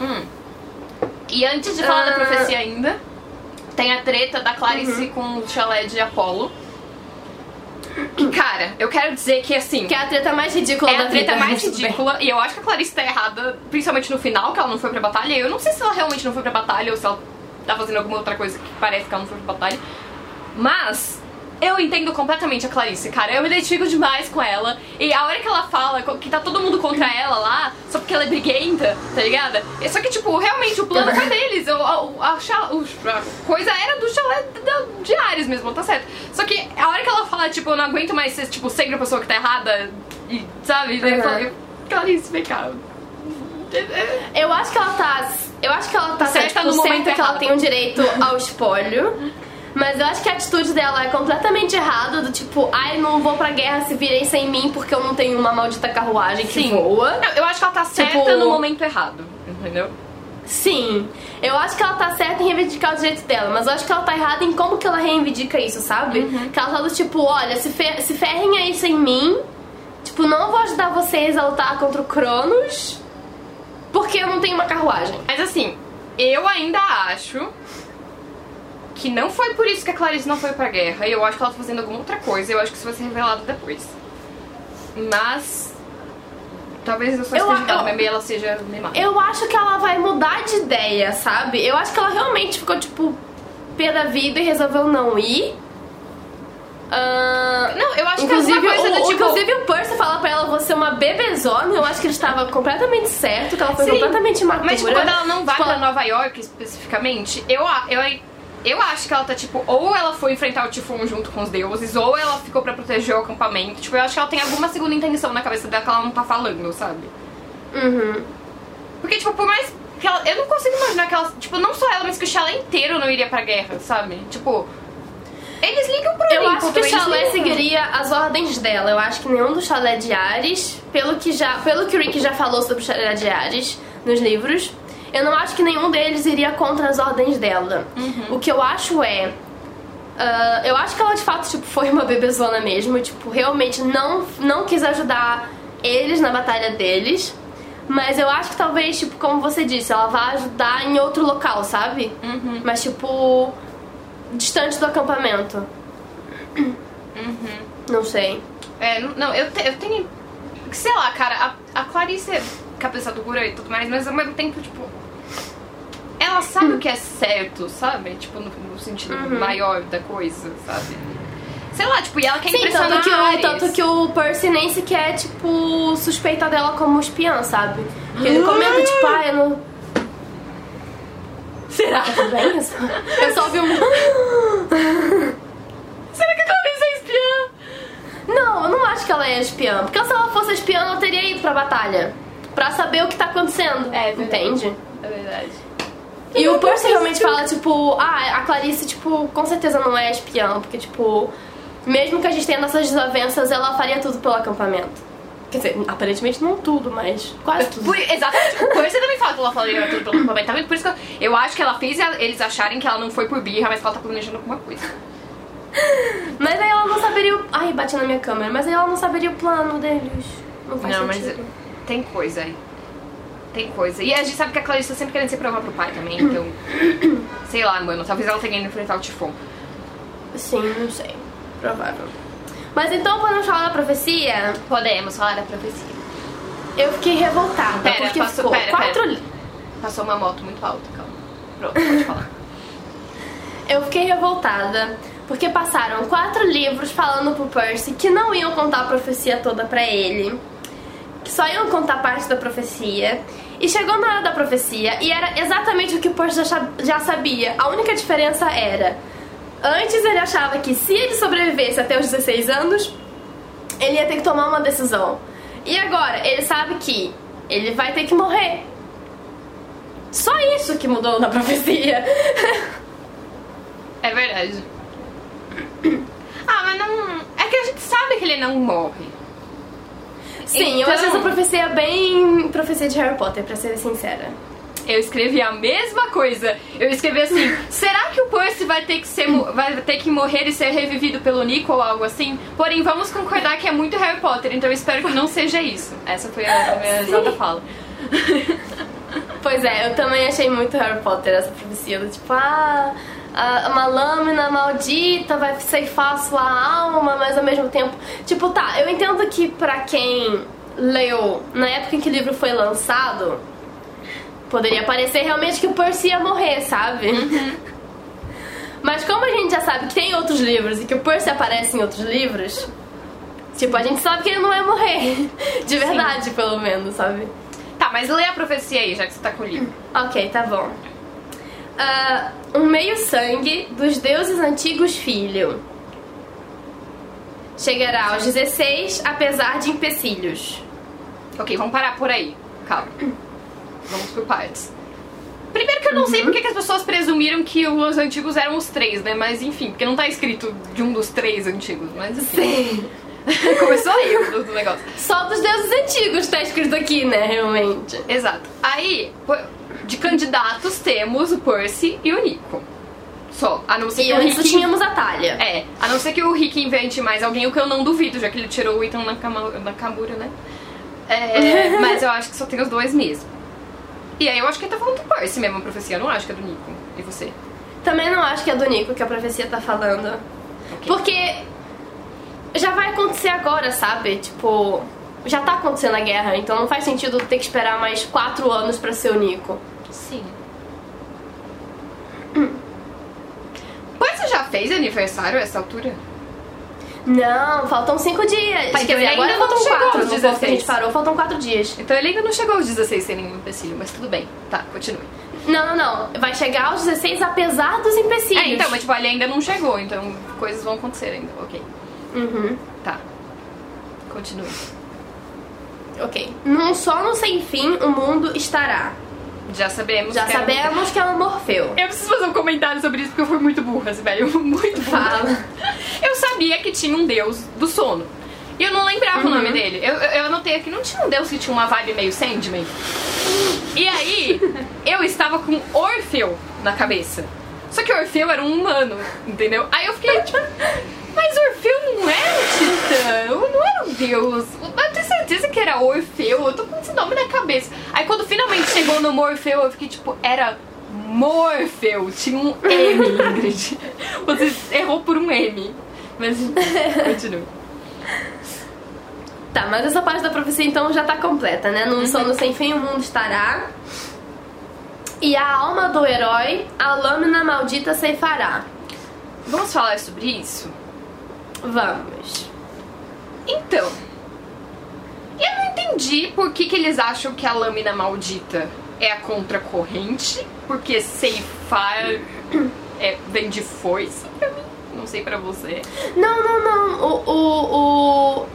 Hum. E antes de falar Ah. da profecia ainda, tem a treta da Clarice com o chalé de Apolo. Que, cara, eu quero dizer que assim. que é a treta mais ridícula É da a treta vida. mais bem. ridícula, e eu acho que a Clarice tá errada, principalmente no final, que ela não foi pra batalha. Eu não sei se ela realmente não foi pra batalha ou se ela tá fazendo alguma outra coisa que parece que ela não foi pra batalha. Mas eu entendo completamente a Clarice, cara. Eu me identifico demais com ela. E a hora que ela fala que tá todo mundo contra ela lá, só porque ela é briguenta, tá ligada? Só que, tipo, realmente o plano foi deles. A, a, a, coisa era do chalé de Ares mesmo, tá certo. Só que a hora que ela fala, tipo, eu não aguento mais ser, tipo, sempre a pessoa que tá errada, e, sabe? Uhum. Eu falo, Clarice, vem cá. Eu acho que ela tá. Eu acho que ela tá certa, certa no momento que ela tem o direito ao espólio. <laughs> Mas eu acho que a atitude dela é completamente errada, do tipo, ai, não vou pra guerra se virem sem mim porque eu não tenho uma maldita carruagem que Sim. voa. Não, eu acho que ela tá certa tipo... no momento errado, entendeu? Sim, eu acho que ela tá certa em reivindicar o direito dela, mas eu acho que ela tá errada em como que ela reivindica isso, sabe? Uhum. Que ela tá do tipo, olha, se, fer se ferrem aí sem mim, tipo, não vou ajudar vocês a lutar contra o Cronos, porque eu não tenho uma carruagem. Mas assim, eu ainda acho que não foi por isso que a Clarice não foi pra guerra. E eu acho que ela tá fazendo alguma outra coisa. Eu acho que isso vai ser revelado depois. Mas. Talvez eu só esteja errada, mas ela seja mimada. Eu acho que ela vai mudar de ideia, sabe? Eu acho que ela realmente ficou, tipo, pé da vida e resolveu não ir. Uh, não, eu acho inclusive, que é coisa o, do, tipo... Inclusive o Percy fala pra ela, você é uma bebezona, eu acho que ele estava completamente certo, que ela foi Sim, completamente imatura. Mas tipo, quando ela não vai tipo, pra Nova York especificamente, eu, eu eu acho que ela tá, tipo, ou ela foi enfrentar o Tifon junto com os deuses, ou ela ficou para proteger o acampamento. Tipo, eu acho que ela tem alguma segunda intenção na cabeça dela que ela não tá falando, sabe? Uhum. Porque, tipo, por mais que ela. Eu não consigo imaginar que ela. Tipo, não só ela, mas que o chalé inteiro não iria pra guerra, sabe? Tipo. Eles ligam pro Eu acho que o chalé seguiria as ordens dela. Eu acho que nenhum do chalé de Ares, pelo que, já, pelo que o Rick já falou sobre o chalé de Ares nos livros, eu não acho que nenhum deles iria contra as ordens dela. Uhum. O que eu acho é. Uh, eu acho que ela de fato tipo, foi uma bebezona mesmo. Tipo, realmente não, não quis ajudar eles na batalha deles. Mas eu acho que talvez, tipo, como você disse, ela vai ajudar em outro local, sabe? Uhum. Mas, tipo, distante do acampamento. Uhum. Não sei. É, não, eu, te, eu tenho. Sei lá, cara, a, a Clarice é cabeça dura e tudo mais, mas ao mesmo tempo, tipo, ela sabe o que é certo, sabe? Tipo, no, no sentido uhum. maior da coisa, sabe? Sei lá, tipo, e ela quer Sim, impressionar tanto que, o, tanto que o Percy nem sequer, tipo, suspeita dela como espiã, sabe? Que ele comenta, tipo, ah, eu não... Será? <laughs> Tá tudo bem? Eu só ouvi um... <laughs> Será que a Clarice é espiã? Não, eu não acho que ela é espiã. Porque se ela fosse espiã, ela teria ido pra batalha. Pra saber o que tá acontecendo. É, é entende? É verdade. E o Percy realmente fala, tipo, ah, a Clarice, tipo, com certeza não é espiã, porque, tipo, mesmo que a gente tenha nossas desavenças, ela faria tudo pelo acampamento. Quer dizer, aparentemente não tudo, mas quase tudo. Por, exatamente. O Percy também fala que ela faria tudo pelo acampamento. Tá por isso que eu, eu, acho que ela fez eles acharem que ela não foi por birra, mas que ela tá planejando alguma coisa. Mas aí ela não saberia o... Ai, bati na minha câmera. Mas aí ela não saberia o plano deles. Não faz não, sentido. mas tem coisa aí tem coisa. E a gente sabe que a Clarice tá sempre querendo se provar pro pai também, então. <coughs> sei lá, mano, talvez ela tenha ido enfrentar o Tifon. Sim, não sei. Provável. Mas então podemos falar da profecia? Podemos falar da profecia. Eu fiquei revoltada. Pera, porque passou, ficou pera, quatro. Pera. Passou uma moto muito alta, calma. Pronto, pode <laughs> falar. Eu fiquei revoltada porque passaram quatro livros falando pro Percy que não iam contar a profecia toda pra ele que só iam contar parte da profecia. E chegou na hora da profecia e era exatamente o que o Percy já sabia. A única diferença era: antes ele achava que se ele sobrevivesse até os 16 anos, ele ia ter que tomar uma decisão. E agora ele sabe que ele vai ter que morrer. Só isso que mudou na profecia. <laughs> É verdade. Ah, mas não. É que a gente sabe que ele não morre. Sim, então... eu acho essa profecia bem profecia de Harry Potter, pra ser sincera. Eu escrevi a mesma coisa. Eu escrevi assim: <laughs> será que o Percy vai ter que ser vai ter que morrer e ser revivido pelo Nico ou algo assim? Porém, vamos concordar que é muito Harry Potter, então eu espero que não seja isso. Essa foi a minha exata fala. Pois é, eu também achei muito Harry Potter essa profecia tipo, ah, uma lâmina maldita vai ceifar sua alma, mas ao mesmo tempo. Tipo, tá, eu entendo que pra quem leu na época em que o livro foi lançado, Poderia parecer realmente que o Percy ia morrer, sabe? <laughs> Mas como a gente já sabe que tem outros livros e que o Percy aparece em outros livros, tipo, a gente sabe que ele não vai morrer. <laughs> De verdade, pelo menos, sabe? Tá, mas lê a profecia aí, já que você tá com o livro. Ok, tá bom. Ah, um meio-sangue dos deuses antigos filho. Chegará aos 16, apesar de empecilhos. Ok, vamos parar por aí. Calma. Vamos por partes. Primeiro que eu não sei porque que as pessoas presumiram que os antigos eram os três, né? Mas enfim, porque não tá escrito de um dos três antigos. Mas enfim. <laughs> Começou aí o do, negócio. Só dos deuses antigos tá escrito aqui, né, realmente. Exato. Aí, de candidatos temos o Percy e o Nico. Só. A não ser E que o antes Rick. tínhamos a Talha. É, a não ser que o Rick invente mais alguém, o que eu não duvido, já que ele tirou o Ethan Nakama- Nakamura, né? É, <laughs> mas eu acho que só tem os dois mesmo. E aí eu acho que ele tá falando do Percy mesmo, a profecia. Eu não acho que é do Nico. E você? Também não acho que é do Nico que a profecia tá falando. Ok. Porque já vai acontecer agora, sabe? Tipo, já tá acontecendo a guerra, então não faz sentido ter que esperar mais quatro anos pra ser o Nico. Sim. Percy já fez aniversário a essa altura? Não, faltam cinco dias. Mas ele agora ainda não faltam chegou quatro. aos que a 16. gente parou, faltam quatro dias. Então ele ainda não chegou aos 16 sem nenhum empecilho, mas tudo bem. Tá, continue. Não, não, não. Vai chegar aos 16 apesar dos empecilhos. É, então, mas tipo, ele ainda não chegou, então coisas vão acontecer ainda. Ok. Uhum. Tá. Continue. Ok. Num sono sem fim, o mundo estará. Já sabemos Já que é sabemos que é um Morfeu. Eu preciso fazer um comentário sobre isso porque eu fui muito burra, velho. <laughs> Muito burra. Fala. Eu sabia que tinha um deus do sono. E eu não lembrava o Uhum. nome dele. Eu, eu eu anotei aqui, não tinha um deus que tinha uma vibe meio Sandman? E aí, <laughs> eu estava com Orfeu na cabeça. Só que Orfeu era um humano, entendeu? Aí eu fiquei tipo, <laughs> mas Orfeu não era um titã, não era um deus. Eu tenho certeza que era Orfeu, eu tô com esse nome na cabeça. Aí quando finalmente chegou no Morfeu, eu fiquei tipo, era Morfeu, tinha um M, <laughs> Ingrid. Você errou por um M. Mas <laughs> continua. Tá, mas essa parte da profecia então já tá completa, né? Num sono sem fim o mundo estará. E a alma do herói, a lâmina maldita ceifará. Vamos falar sobre isso? Vamos. Então, eu não entendi por que, que eles acham que a lâmina maldita é a contracorrente, porque ceifar é, vem de força pra mim. Não sei pra você. Não, não, não. O. o, o...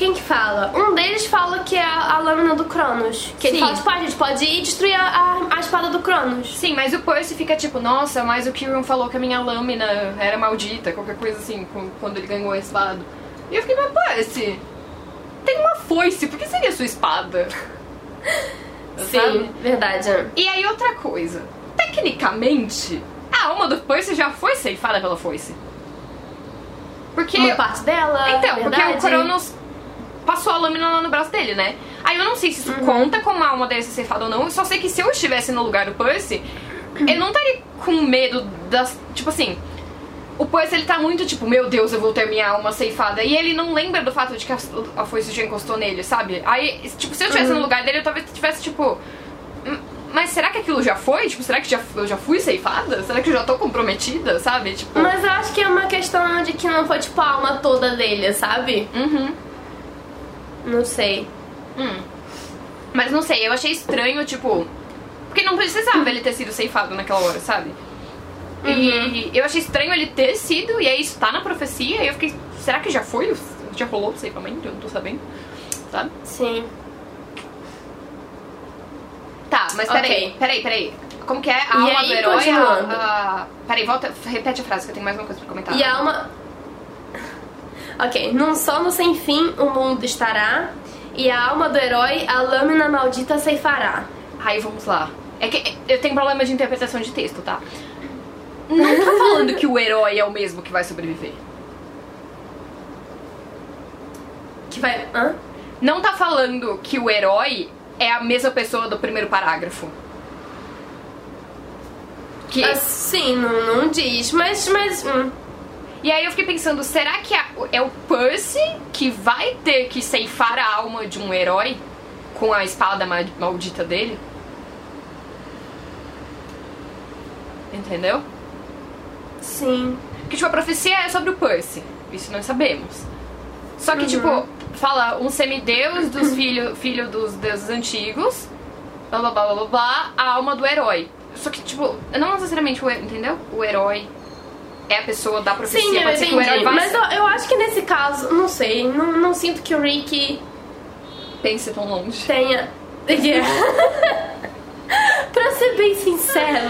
Quem que fala? Um deles fala que é a, a lâmina do Cronos. Que ele Sim. fala, tipo, ah, a gente pode ir destruir a, a, a espada do Cronos. Sim, mas o Percy fica tipo, nossa, mas o Kieran falou que a minha lâmina era maldita, qualquer coisa assim, quando ele ganhou a espada. E eu fiquei, mas Percy, tem uma foice, por que seria a sua espada? <laughs> Sim, Sabe? verdade. E aí outra coisa, tecnicamente, a alma do Percy já foi ceifada pela foice. Porque. Uma parte dela. Então, porque verdade. o Cronos passou a lâmina lá no braço dele, né? Aí eu não sei se isso Uhum. conta como a alma dele ser ceifada ou não. Eu só sei que se eu estivesse no lugar do Percy, ele não estaria com medo das. Tipo assim. O Percy ele tá muito tipo, meu Deus, eu vou ter minha alma ceifada. E ele não lembra do fato de que a, a foice já encostou nele, sabe? Aí, tipo, se eu estivesse Uhum. no lugar dele, eu talvez tivesse tipo. "Hum, Mas será que aquilo já foi? Tipo, será que já, eu já fui ceifada? Será que eu já tô comprometida, sabe? Tipo. Mas eu acho que é uma questão de que não foi, tipo, a alma toda dele, sabe? Uhum. Não sei. Hum. Mas não sei, eu achei estranho, tipo. Porque não precisava ele ter sido ceifado naquela hora, sabe? E eu achei estranho ele ter sido, e aí isso tá na profecia, e eu fiquei, será que já foi? Já rolou o ceifamento? Eu não tô sabendo. Sabe? Sim. Tá, mas peraí, Ok. peraí, peraí. Como que é? A E alma aí, do herói? A, a... Peraí, volta, repete a frase que eu tenho mais uma coisa pra comentar. E a alma. Ok. Num sono sem fim o mundo estará. E a alma do herói, a lâmina maldita ceifará. Aí vamos lá. É que eu tenho problema de interpretação de texto, tá? Não tá falando que o herói é o mesmo que vai sobreviver. Que vai. Hã? Não tá falando que o herói é a mesma pessoa do primeiro parágrafo. Que... Assim, não, não diz, mas. mas hum. E aí eu fiquei pensando, será que a- é o Percy que vai ter que ceifar a alma de um herói com a espada ma- maldita dele? entendeu? Sim. Que tipo, a profecia é sobre o Percy. Isso nós sabemos. Só que, tipo, fala um semideus dos <coughs> filhos filho dos deuses antigos, blá blá blá blá blá, a alma do herói. Só que, tipo, não necessariamente o, entendeu? O herói é a pessoa da profecia. Sim, eu Pode herói entendi. vá Mas eu, eu acho que nesse caso, não sei, não, não sinto que o Rick pense tão longe. tenha. Yeah. <laughs> pra ser bem sincera.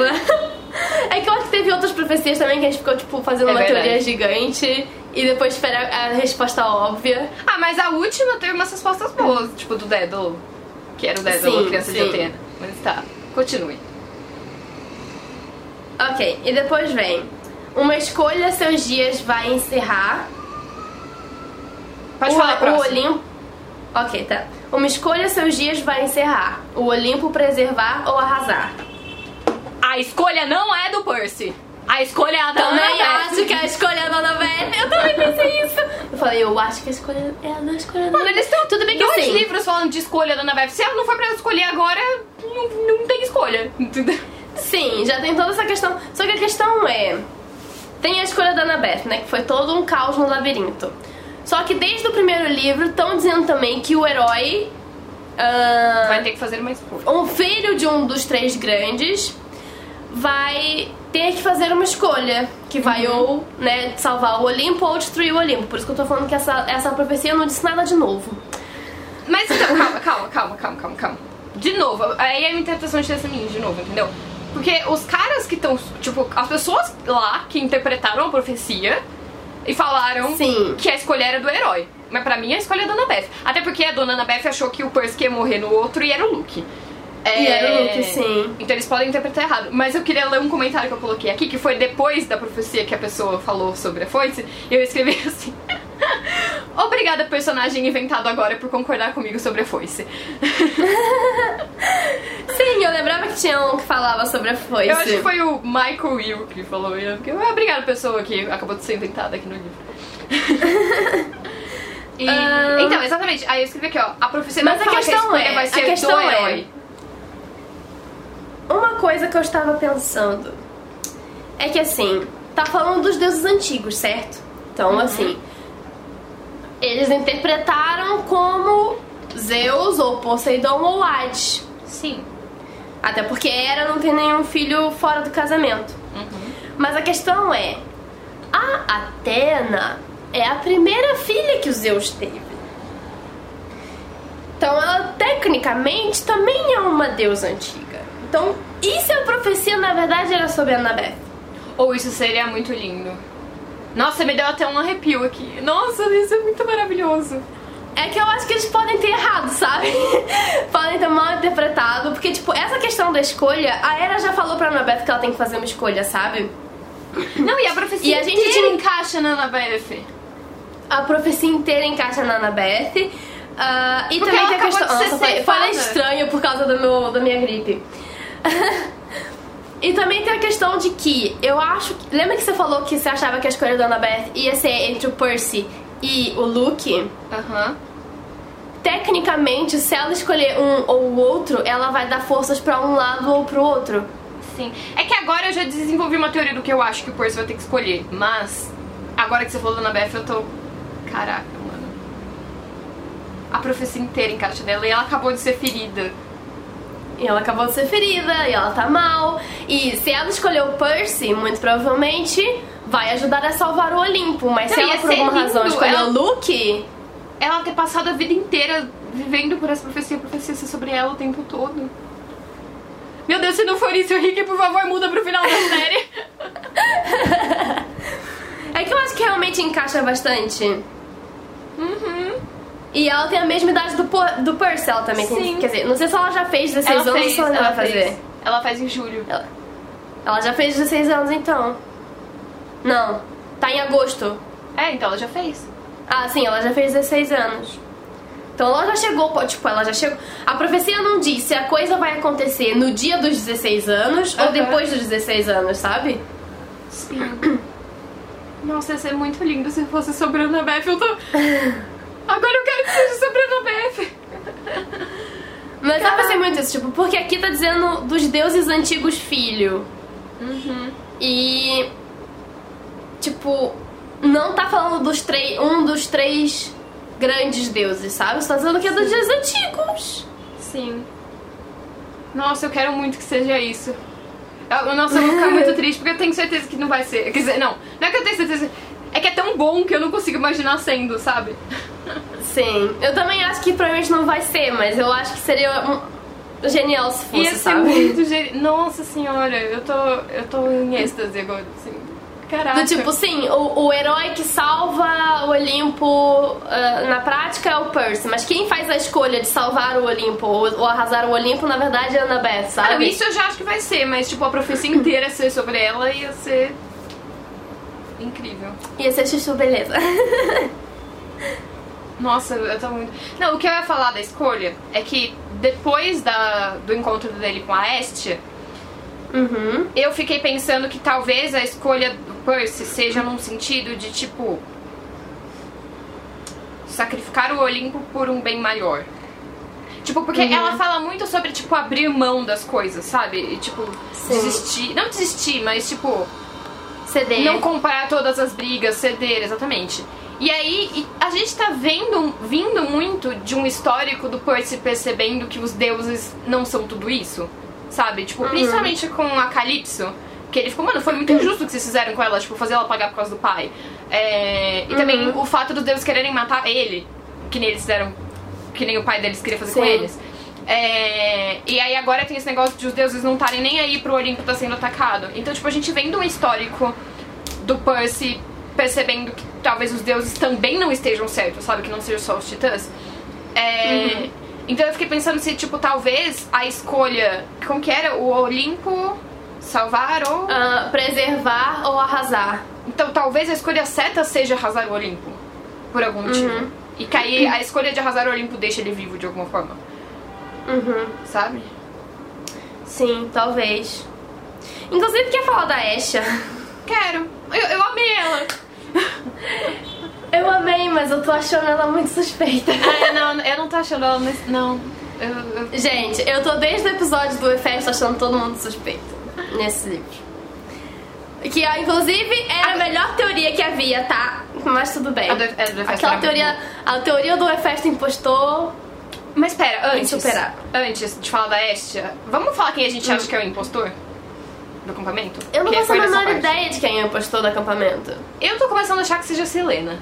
É que eu acho que teve outras profecias também que a gente ficou, tipo, fazendo É uma verdade. teoria gigante e depois espera a resposta óbvia. Ah, mas a última teve umas respostas boas, tipo do Dédalo, que era o Dédalo, Sim, criança de sim. Atena. Mas tá, continue. Ok, e depois vem. Uma escolha seus dias vai encerrar. Pode o, falar o. Olimpo. Ok, tá. Uma escolha seus dias vai encerrar. O Olimpo preservar ou arrasar. A escolha não é do Percy. A escolha é a da Também Annabeth. acho que a escolha é da Dona Beth. Eu também pensei isso. Eu falei, eu acho que a escolha é a da escolha da Mano, eles estão Tudo bem que dois assim. livros falando de escolha da Annabeth. Se ela não for pra escolher agora, não, não tem escolha. Sim, já tem toda essa questão. Só que a questão é. Tem a escolha da Annabeth, né? Que foi todo um caos no labirinto. Só que desde o primeiro livro estão dizendo também que o herói. ah, Vai ter que fazer uma escolha. um filho de um dos três grandes vai ter que fazer uma escolha que vai Uhum. ou né, salvar o Olimpo ou destruir o Olimpo. Por isso que eu tô falando que essa, essa profecia não disse nada de novo. Mas então, calma, calma, calma, calma, calma, calma. De novo, aí é a interpretação de testemunho, de novo, entendeu? Porque os caras que estão, tipo, as pessoas lá que interpretaram a profecia e falaram Sim. que a escolha era do herói. Mas pra mim a escolha é da Annabeth. Até porque a dona Annabeth achou que o Percy ia morrer no outro e era o Luke. É... E era o Luke, sim. Então eles podem interpretar errado. Mas eu queria ler um comentário que eu coloquei aqui, que foi depois da profecia que a pessoa falou sobre a foice. E eu escrevi <laughs> assim. Obrigada, personagem inventado agora, por concordar comigo sobre a foice. <laughs> Sim, eu lembrava que tinha um que falava sobre a foice. Eu acho que foi o Michael Will que falou. eu fiquei, "Ah, Obrigada, pessoa que acabou de ser inventada aqui no livro. <laughs> E- Ah. Então, exatamente. Aí eu escolhi aqui, ó. A profecia Mas não a fala que questão escolha é- vai a ser questão do é- herói. Uma coisa que eu estava pensando é que assim, tá falando dos deuses antigos, certo? Então, Uhum. assim, eles interpretaram como Zeus ou Poseidon ou Hades. Sim. Até porque Hera não tem nenhum filho fora do casamento. Uhum. Mas a questão é: a Atena é a primeira filha que o Zeus teve. Então ela tecnicamente também é uma deusa antiga. Então, e se a profecia na verdade era sobre Annabeth? Ou isso seria muito lindo. Nossa, me deu até um arrepio aqui. Nossa, isso é muito maravilhoso. É que eu acho que eles podem ter errado, sabe? <laughs> podem ter mal interpretado. Porque, tipo, essa questão da escolha, a Hera já falou pra Annabeth que ela tem que fazer uma escolha, sabe? Não, e a profecia E a gente inteira encaixa na Annabeth. a profecia inteira encaixa na Annabeth. Ah, e Porque também tem a questão. Nossa, foi, foi estranho por causa do meu, da minha gripe. <laughs> e também tem a questão de que eu acho. que- Lembra que você falou que você achava que a escolha da Annabeth ia ser entre o Percy e o Luke? Aham. Tecnicamente, se ela escolher um ou o outro, ela vai dar forças pra um lado ou pro outro. Sim. É que agora eu já desenvolvi uma teoria do que eu acho que o Percy vai ter que escolher. Mas, agora que você falou da Annabeth, eu tô. Caraca, mano. A profecia inteira encaixa dela e ela acabou de ser ferida. E ela acabou de ser ferida, e ela tá mal. E se ela escolher o Percy, muito provavelmente vai ajudar a salvar o Olimpo. Mas se Não, ela ia por alguma razão lindo, escolher ela- o Luke, Ela ter passado a vida inteira vivendo por essa profecia, a profecia ser sobre ela o tempo todo. Meu Deus, se não for isso, Rick, por favor, muda pro final da série. <laughs> é que eu acho que realmente encaixa bastante. Uhum. E ela tem a mesma idade do, do Percy, ela também. Sim. Quer dizer, não sei se ela já fez 16 Ela anos ou fez, se ela ela vai fez. fazer. Ela faz em julho. Ela, ela já fez 16 anos então. Não, tá em agosto. É, então ela já fez. Ah, sim, ela já fez 16 anos. Então ela já chegou, tipo, ela já chegou. A profecia não diz se a coisa vai acontecer no dia dos 16 anos ou Aham. depois dos 16 anos, sabe? Sim. Nossa, ia ser muito lindo se fosse sobre a Annabeth. Eu tô... <laughs> Agora eu quero que seja sobre a Annabeth. Mas eu pensei muito isso, tipo, porque aqui tá dizendo dos deuses antigos filho. Uhum. E. Tipo, não tá falando dos três. Um dos três grandes deuses, sabe? Você tá dizendo que é dos deuses antigos. Sim. Nossa, eu quero muito que seja isso. Eu, nossa, eu vou ficar muito <laughs> triste porque eu tenho certeza que não vai ser. Quer dizer, não, não é que eu tenho certeza. É que é tão bom que eu não consigo imaginar sendo, sabe? Sim. Eu também acho que provavelmente não vai ser, mas eu acho que seria um... genial se fosse, Ia ser sabe? muito genial. Nossa senhora, eu tô, eu tô em êxtase agora, assim. Caraca. Do tipo, sim, o, o herói que salva o Olimpo ah, na prática é o Percy, mas quem faz a escolha de salvar o Olimpo ou, ou arrasar o Olimpo, na verdade, é a Annabeth, Ah, sabe? isso eu já acho que vai ser, mas tipo, a profecia inteira ser sobre ela ia ser incrível. Ia ser chuchu, beleza. <laughs> Nossa, eu tô muito. Não, o que eu ia falar da escolha é que depois da, do encontro dele com a Estia, uhum. eu fiquei pensando que talvez a escolha do Percy seja num sentido de tipo. sacrificar o Olimpo por um bem maior. Tipo, porque Uhum. ela fala muito sobre, tipo, abrir mão das coisas, sabe? E, tipo, Sim. desistir. Não desistir, mas, tipo, CD. não comprar todas as brigas, ceder, exatamente. E aí, a gente tá vendo, vindo muito de um histórico do Percy percebendo que os deuses não são tudo isso, sabe? Tipo, principalmente com a Calypso, que ele ficou, mano, foi muito injusto o que vocês fizeram com ela, tipo, fazer ela pagar por causa do pai. É, e também o fato dos deuses quererem matar ele, que nem eles fizeram, que nem o pai deles queria fazer com Sim. eles. É, e aí agora tem esse negócio de os deuses não estarem nem aí pro Olimpo tá sendo atacado. Então, tipo, a gente vendo um histórico do Percy percebendo que talvez os deuses também não estejam certos, sabe? Que não sejam só os titãs. É, Então eu fiquei pensando se, tipo, talvez a escolha. Como que era? O Olimpo salvar ou. Ah, preservar ou arrasar. Então talvez a escolha certa seja arrasar o Olimpo. Por algum motivo. E que aí a escolha de arrasar o Olimpo deixa ele vivo de alguma forma. Uhum. Sabe? Sim, talvez. Inclusive, quer falar da Esha? Quero. Eu, eu amei ela. <laughs> Eu amei, mas eu tô achando ela muito suspeita. Ah, não, eu não tô achando ela nesse. Não. Eu, eu- Gente, eu tô desde o episódio do Efesto achando todo mundo suspeito nesse livro. Que, inclusive, era a melhor teoria que havia, tá? Mas tudo bem. A do- é, do Aquela teoria, a teoria do Efesto impostor. Mas pera, antes, antes de falar da Estia, vamos falar quem a gente acha que é o impostor do acampamento? Eu não faço a menor parte. ideia de quem é o impostor do acampamento. Eu tô começando a achar que seja a Selena.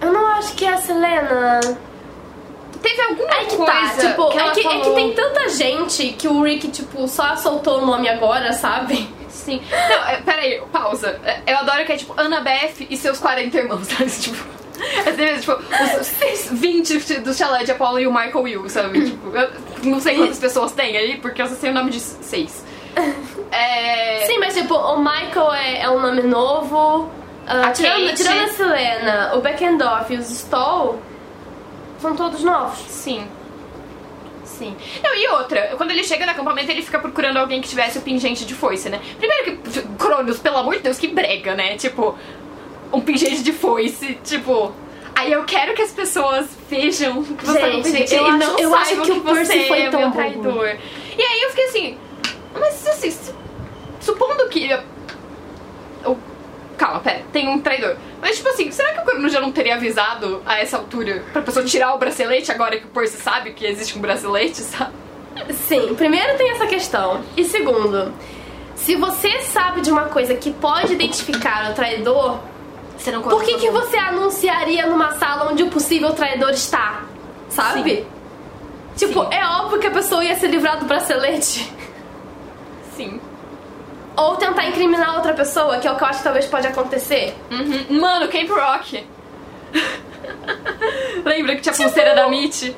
Eu não acho que é a Selena. Teve alguma Aí que coisa tá, tipo, que é, que, é que falou- tem tanta gente que o Rick, tipo, só soltou o nome agora, sabe? Sim. Não, é, peraí, pausa. É, Eu adoro que é tipo Annabeth e seus 40 irmãos, <laughs> sabe? Tipo. É mesmo, tipo, os 20 do chalé de Apollo e o Michael Will, sabe? Tipo, eu não sei quantas <laughs> pessoas tem aí, porque eu só sei o nome de seis. <laughs> É. Sim, mas tipo, o Michael é, é um nome novo. A tirando, Kate. tirando a Selena, o Beckendorf e os Stoll são todos novos. Sim. Sim. Não, e outra, quando ele chega no acampamento, ele fica procurando alguém que tivesse o pingente de foice, né? Primeiro que, Cronos, pelo amor de Deus, que brega, né? Tipo, um pingente de foice, tipo. Aí eu quero que as pessoas vejam que você tá com Gente, pingente eu e acho- não eu acho saibam que o Percy você foi é tão meu traidor. E aí eu fiquei assim, mas assim, su- supondo que. o- Calma, pera, tem um traidor. Mas tipo assim, será que o já não teria avisado a essa altura pra pessoa tirar o bracelete agora que o Percy sabe que existe um bracelete, <laughs> sabe? Sim, primeiro tem essa questão. E segundo, se você sabe de uma coisa que pode identificar o traidor, Você não por que, que você anunciaria numa sala onde o possível traidor está? Sabe? Tipo, Sim. é óbvio que a pessoa ia se livrar do bracelete. Ou tentar incriminar outra pessoa, que é o que eu acho que talvez pode acontecer. Uhum. Mano, Camp Rock. <laughs> Lembra que tinha Tipo- pulseira da Mitch?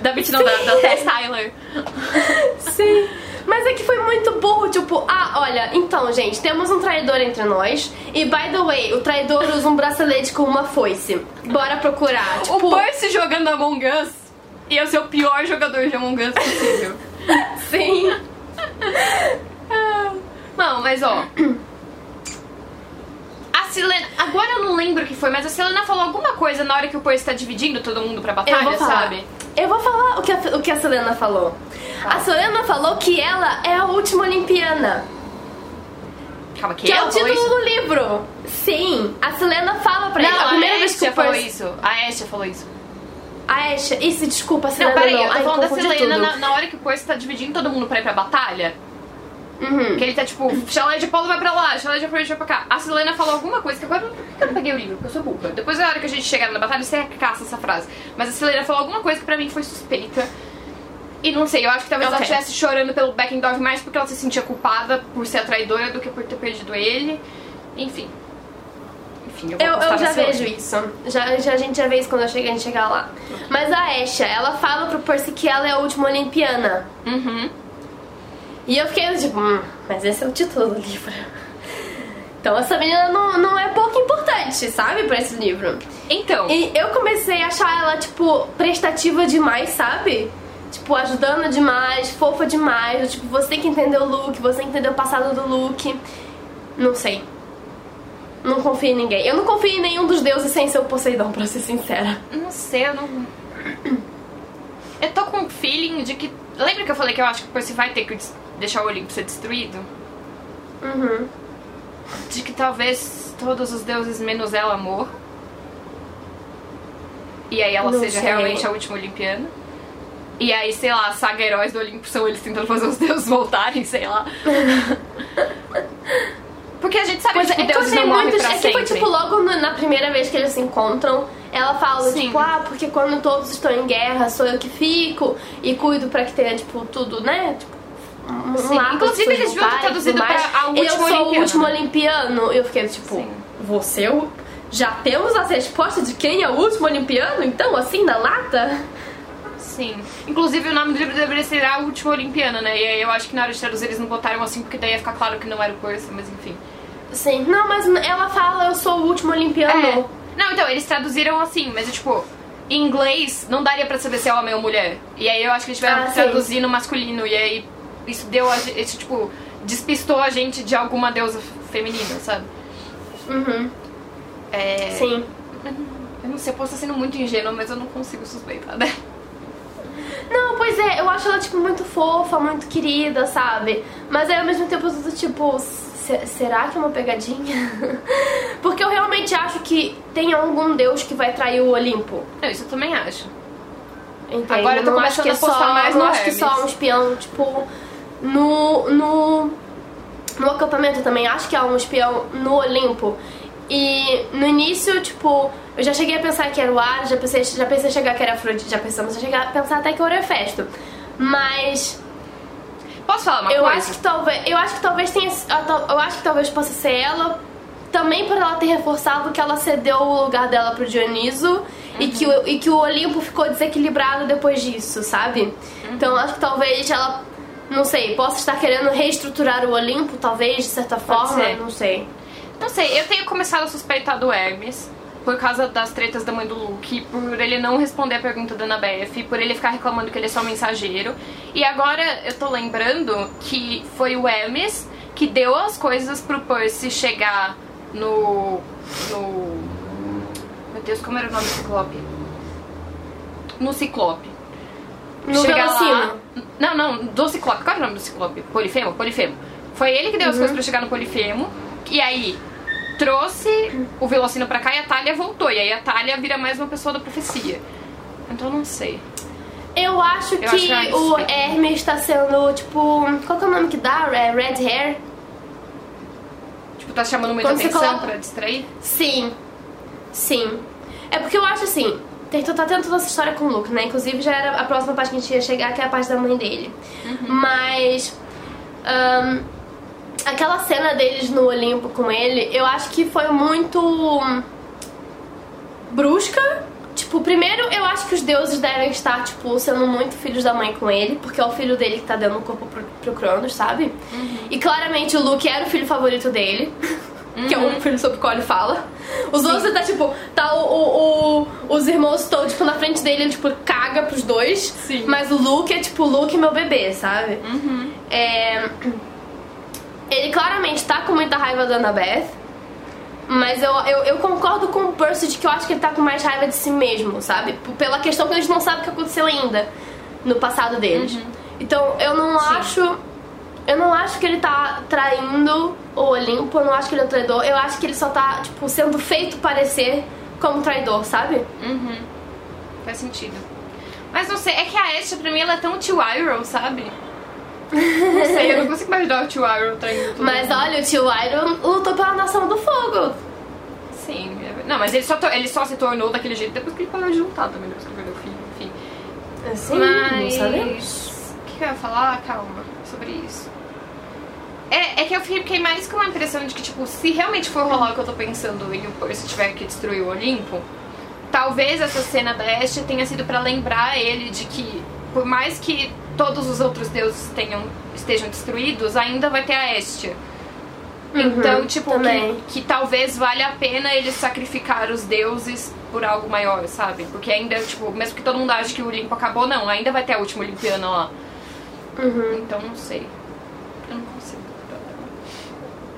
Da Mitch não, da, da Tess Tyler. <laughs> Sim. Mas é que foi muito burro, tipo, ah, olha, então, gente, temos um traidor entre nós. E by the way, o traidor usa um bracelete com uma foice. Bora procurar. Tipo, O Percy jogando Among Us ia ser o pior jogador de Among Us possível. <laughs> sim. Não, mas ó. A Selena. Agora eu não lembro o que foi, mas a Selena falou alguma coisa na hora que o Percy tá dividindo todo mundo pra Eu vou batalha, falar. sabe? Eu vou falar o que a, o que a Selena falou. A Selena falou que ela é a última olimpiana. Calma, que, Que é o título isso? do livro. Sim, a Selena fala pra ele. Não, A primeira a vez que o falou Percy... isso. A Asha falou isso. A Asha... Isso, desculpa, a Não, Selena peraí, não. eu tô Ai, falando da Selena na, na hora que o Percy tá dividindo todo mundo pra ir pra batalha. Uhum. Que ele tá tipo, chalé de Paulo vai pra lá, chalé de Afrodite vai pra cá. A Selena falou alguma coisa que agora por que eu não peguei o livro? Porque eu sou burra. Depois na hora que a gente chegar na batalha, você caça essa frase. Mas a Selena falou alguma coisa que pra mim foi suspeita. E não sei, eu acho que talvez ela Ok. estivesse chorando pelo Beckendorf mais porque ela se sentia culpada por ser a traidora do que por ter perdido ele. Enfim. Enfim, eu Eu, eu já vejo link. isso. Já, já, a gente já vê isso quando a gente chegar lá. Mas a Asha, ela fala pro Percy que ela é a última olimpiana. Uhum. E eu fiquei tipo, hum, mas esse é o título do livro. Então essa menina não, não é pouco importante, sabe, pra esse livro. Então, E eu comecei a achar ela, tipo, prestativa demais, sabe? Tipo, ajudando demais, fofa demais. Tipo, você tem que entender o Luke, você tem que entender o passado do Luke. Não sei. Não confio em ninguém. Eu não confio em nenhum dos deuses sem ser o Poseidon, pra ser sincera. não sei, eu não. <clears throat> Eu tô com um feeling de que. Lembra que eu falei que eu acho que o Percy vai ter que deixar o Olimpo ser destruído? Uhum. De que talvez todos os deuses menos ela morram. E aí ela Não seja sei. realmente a última Olimpiana. E aí, sei lá, a saga Heróis do Olimpo são eles tentando fazer os deuses voltarem, sei lá. <laughs> Porque a gente sabe Pois que é, que deuses não morrem muitos. pra É que sempre. foi tipo logo na primeira vez que eles se encontram, ela fala, Sim. tipo, ah, porque quando todos estão em guerra, sou eu que fico e cuido pra que tenha, tipo, tudo, né? Tipo, um Sim, inclusive eles tudo traduzido mais. pra a Eu última sou o último olimpiano. Eu fiquei tipo, Sim. você é o- já temos as respostas de quem é o último olimpiano? Então, assim, na lata? Sim. Inclusive o nome do livro deveria ser A Última Olimpiana, né? E aí eu acho que na hora de traduzir eles não botaram assim, porque daí ia ficar claro que não era o Percy, mas enfim. Sim. Não, mas ela fala, eu sou o último olimpiano. É. Não, então, eles traduziram assim, mas é tipo, em inglês não daria pra saber se é homem ou mulher. E aí eu acho que eles tiveram Ah, que traduzir no masculino. E aí isso deu a gente, tipo, despistou a gente de alguma deusa feminina, sabe? Uhum. É. Sim. <laughs> Eu não sei, eu posso estar sendo muito ingênua, mas eu não consigo suspeitar, né? Não, pois é, eu acho ela, tipo, muito fofa, muito querida, sabe? Mas aí ao mesmo tempo eu tô tipo, "Se- será que é uma pegadinha? <laughs> Porque eu realmente acho que tem algum deus que vai trair o Olimpo. Não, isso eu também acho. Entende? Agora eu tô não acho começando que a postar só, mais não no acho que só um espião, tipo, no, no, no acampamento também, acho que é um espião no Olimpo. E no início, tipo, eu já cheguei a pensar que era o Ares, já pensei, já pensei em chegar que era Afrodite, já pensamos, a pensar até que era o Hefesto. Mas Posso falar uma eu coisa? acho que talvez, eu acho que talvez tenha, eu acho que talvez possa ser ela, também por ela ter reforçado que ela cedeu o lugar dela pro Dioniso e, que o, e que o Olimpo ficou desequilibrado depois disso, sabe? Então eu acho que talvez ela, não sei, possa estar querendo reestruturar o Olimpo, talvez de certa forma, não sei. Não sei, eu tenho começado a suspeitar do Hermes por causa das tretas da mãe do Luke, por ele não responder a pergunta da Annabeth, por ele ficar reclamando que ele é só mensageiro. E agora eu tô lembrando que foi o Hermes que deu as coisas pro Percy chegar no. no. Meu Deus, como era o nome do Ciclope? No Ciclope. No Chegar lá- Velocino. Não, não, do Ciclope. Qual é o nome do Ciclope? Polifemo? Polifemo. Foi ele que deu as Uhum. coisas pra chegar no Polifemo. E aí trouxe o Velocino pra cá e a Talia voltou. E aí a Talia vira mais uma pessoa da profecia. Então eu não sei. Eu acho que acho que é o. Hermes tá sendo, tipo, qual que é o nome que dá? É Red Hair? Tipo, tá chamando muita Quando atenção coloca- pra distrair? Sim, sim. É porque eu acho assim, tem, tá tendo toda essa história com o Luke, né? Inclusive já era a próxima parte que a gente ia chegar, que é a parte da mãe dele. Mas. ahn, aquela cena deles no Olimpo com ele, eu acho que foi muito. brusca. Tipo, primeiro eu acho que os deuses devem estar, tipo, sendo muito filhos da mãe com ele, porque é o filho dele que tá dando o corpo pro, pro Cronos, sabe? E claramente o Luke era o filho favorito dele. <laughs> Que é o filho sobre o qual ele fala. Os outros tá tipo, tá o, o- o- os irmãos estão tipo na frente dele, ele tipo caga pros dois. Sim. Mas o Luke é tipo, o Luke meu bebê, sabe? É, ele claramente tá com muita raiva da Annabeth. Mas eu, eu, eu concordo com o Percy de que eu acho que ele tá com mais raiva de si mesmo, sabe? Pela questão que eles não sabem o que aconteceu ainda no passado deles. Então eu não Sim. acho. Eu não acho que ele tá traindo o Olimpo, eu não acho que ele é um traidor. Eu acho que ele só tá, tipo, sendo feito parecer como traidor, sabe? Uhum. Faz sentido. Mas não sei, é que a Ashe pra mim ela é tão tio Iroh, sabe? Não sei, eu não consigo imaginar o tio Iroh traindo todo Mas olha, o tio Iron lutou pela Nação do Fogo. Sim, é não, mas ele só, to- ele só se tornou daquele jeito depois que ele parou de lutar também, depois que ele perdeu o filho, enfim. Sim, mas. não sabemos. O que, que eu ia falar? Calma, sobre isso. É, é que eu fiquei mais com a impressão de que, tipo, se realmente for rolar o que eu tô pensando e o Percy tiver que destruir o Olimpo, talvez essa cena da Ashe tenha sido pra lembrar ele de que, por mais que todos os outros deuses tenham, estejam destruídos, ainda vai ter a Ashe. Então, tipo, Uhum, que, que talvez valha a pena ele sacrificar os deuses por algo maior, sabe? Porque ainda, tipo, mesmo que todo mundo ache que o Olimpo acabou, não, ainda vai ter a última Olimpiana lá. Uhum. Então, não sei.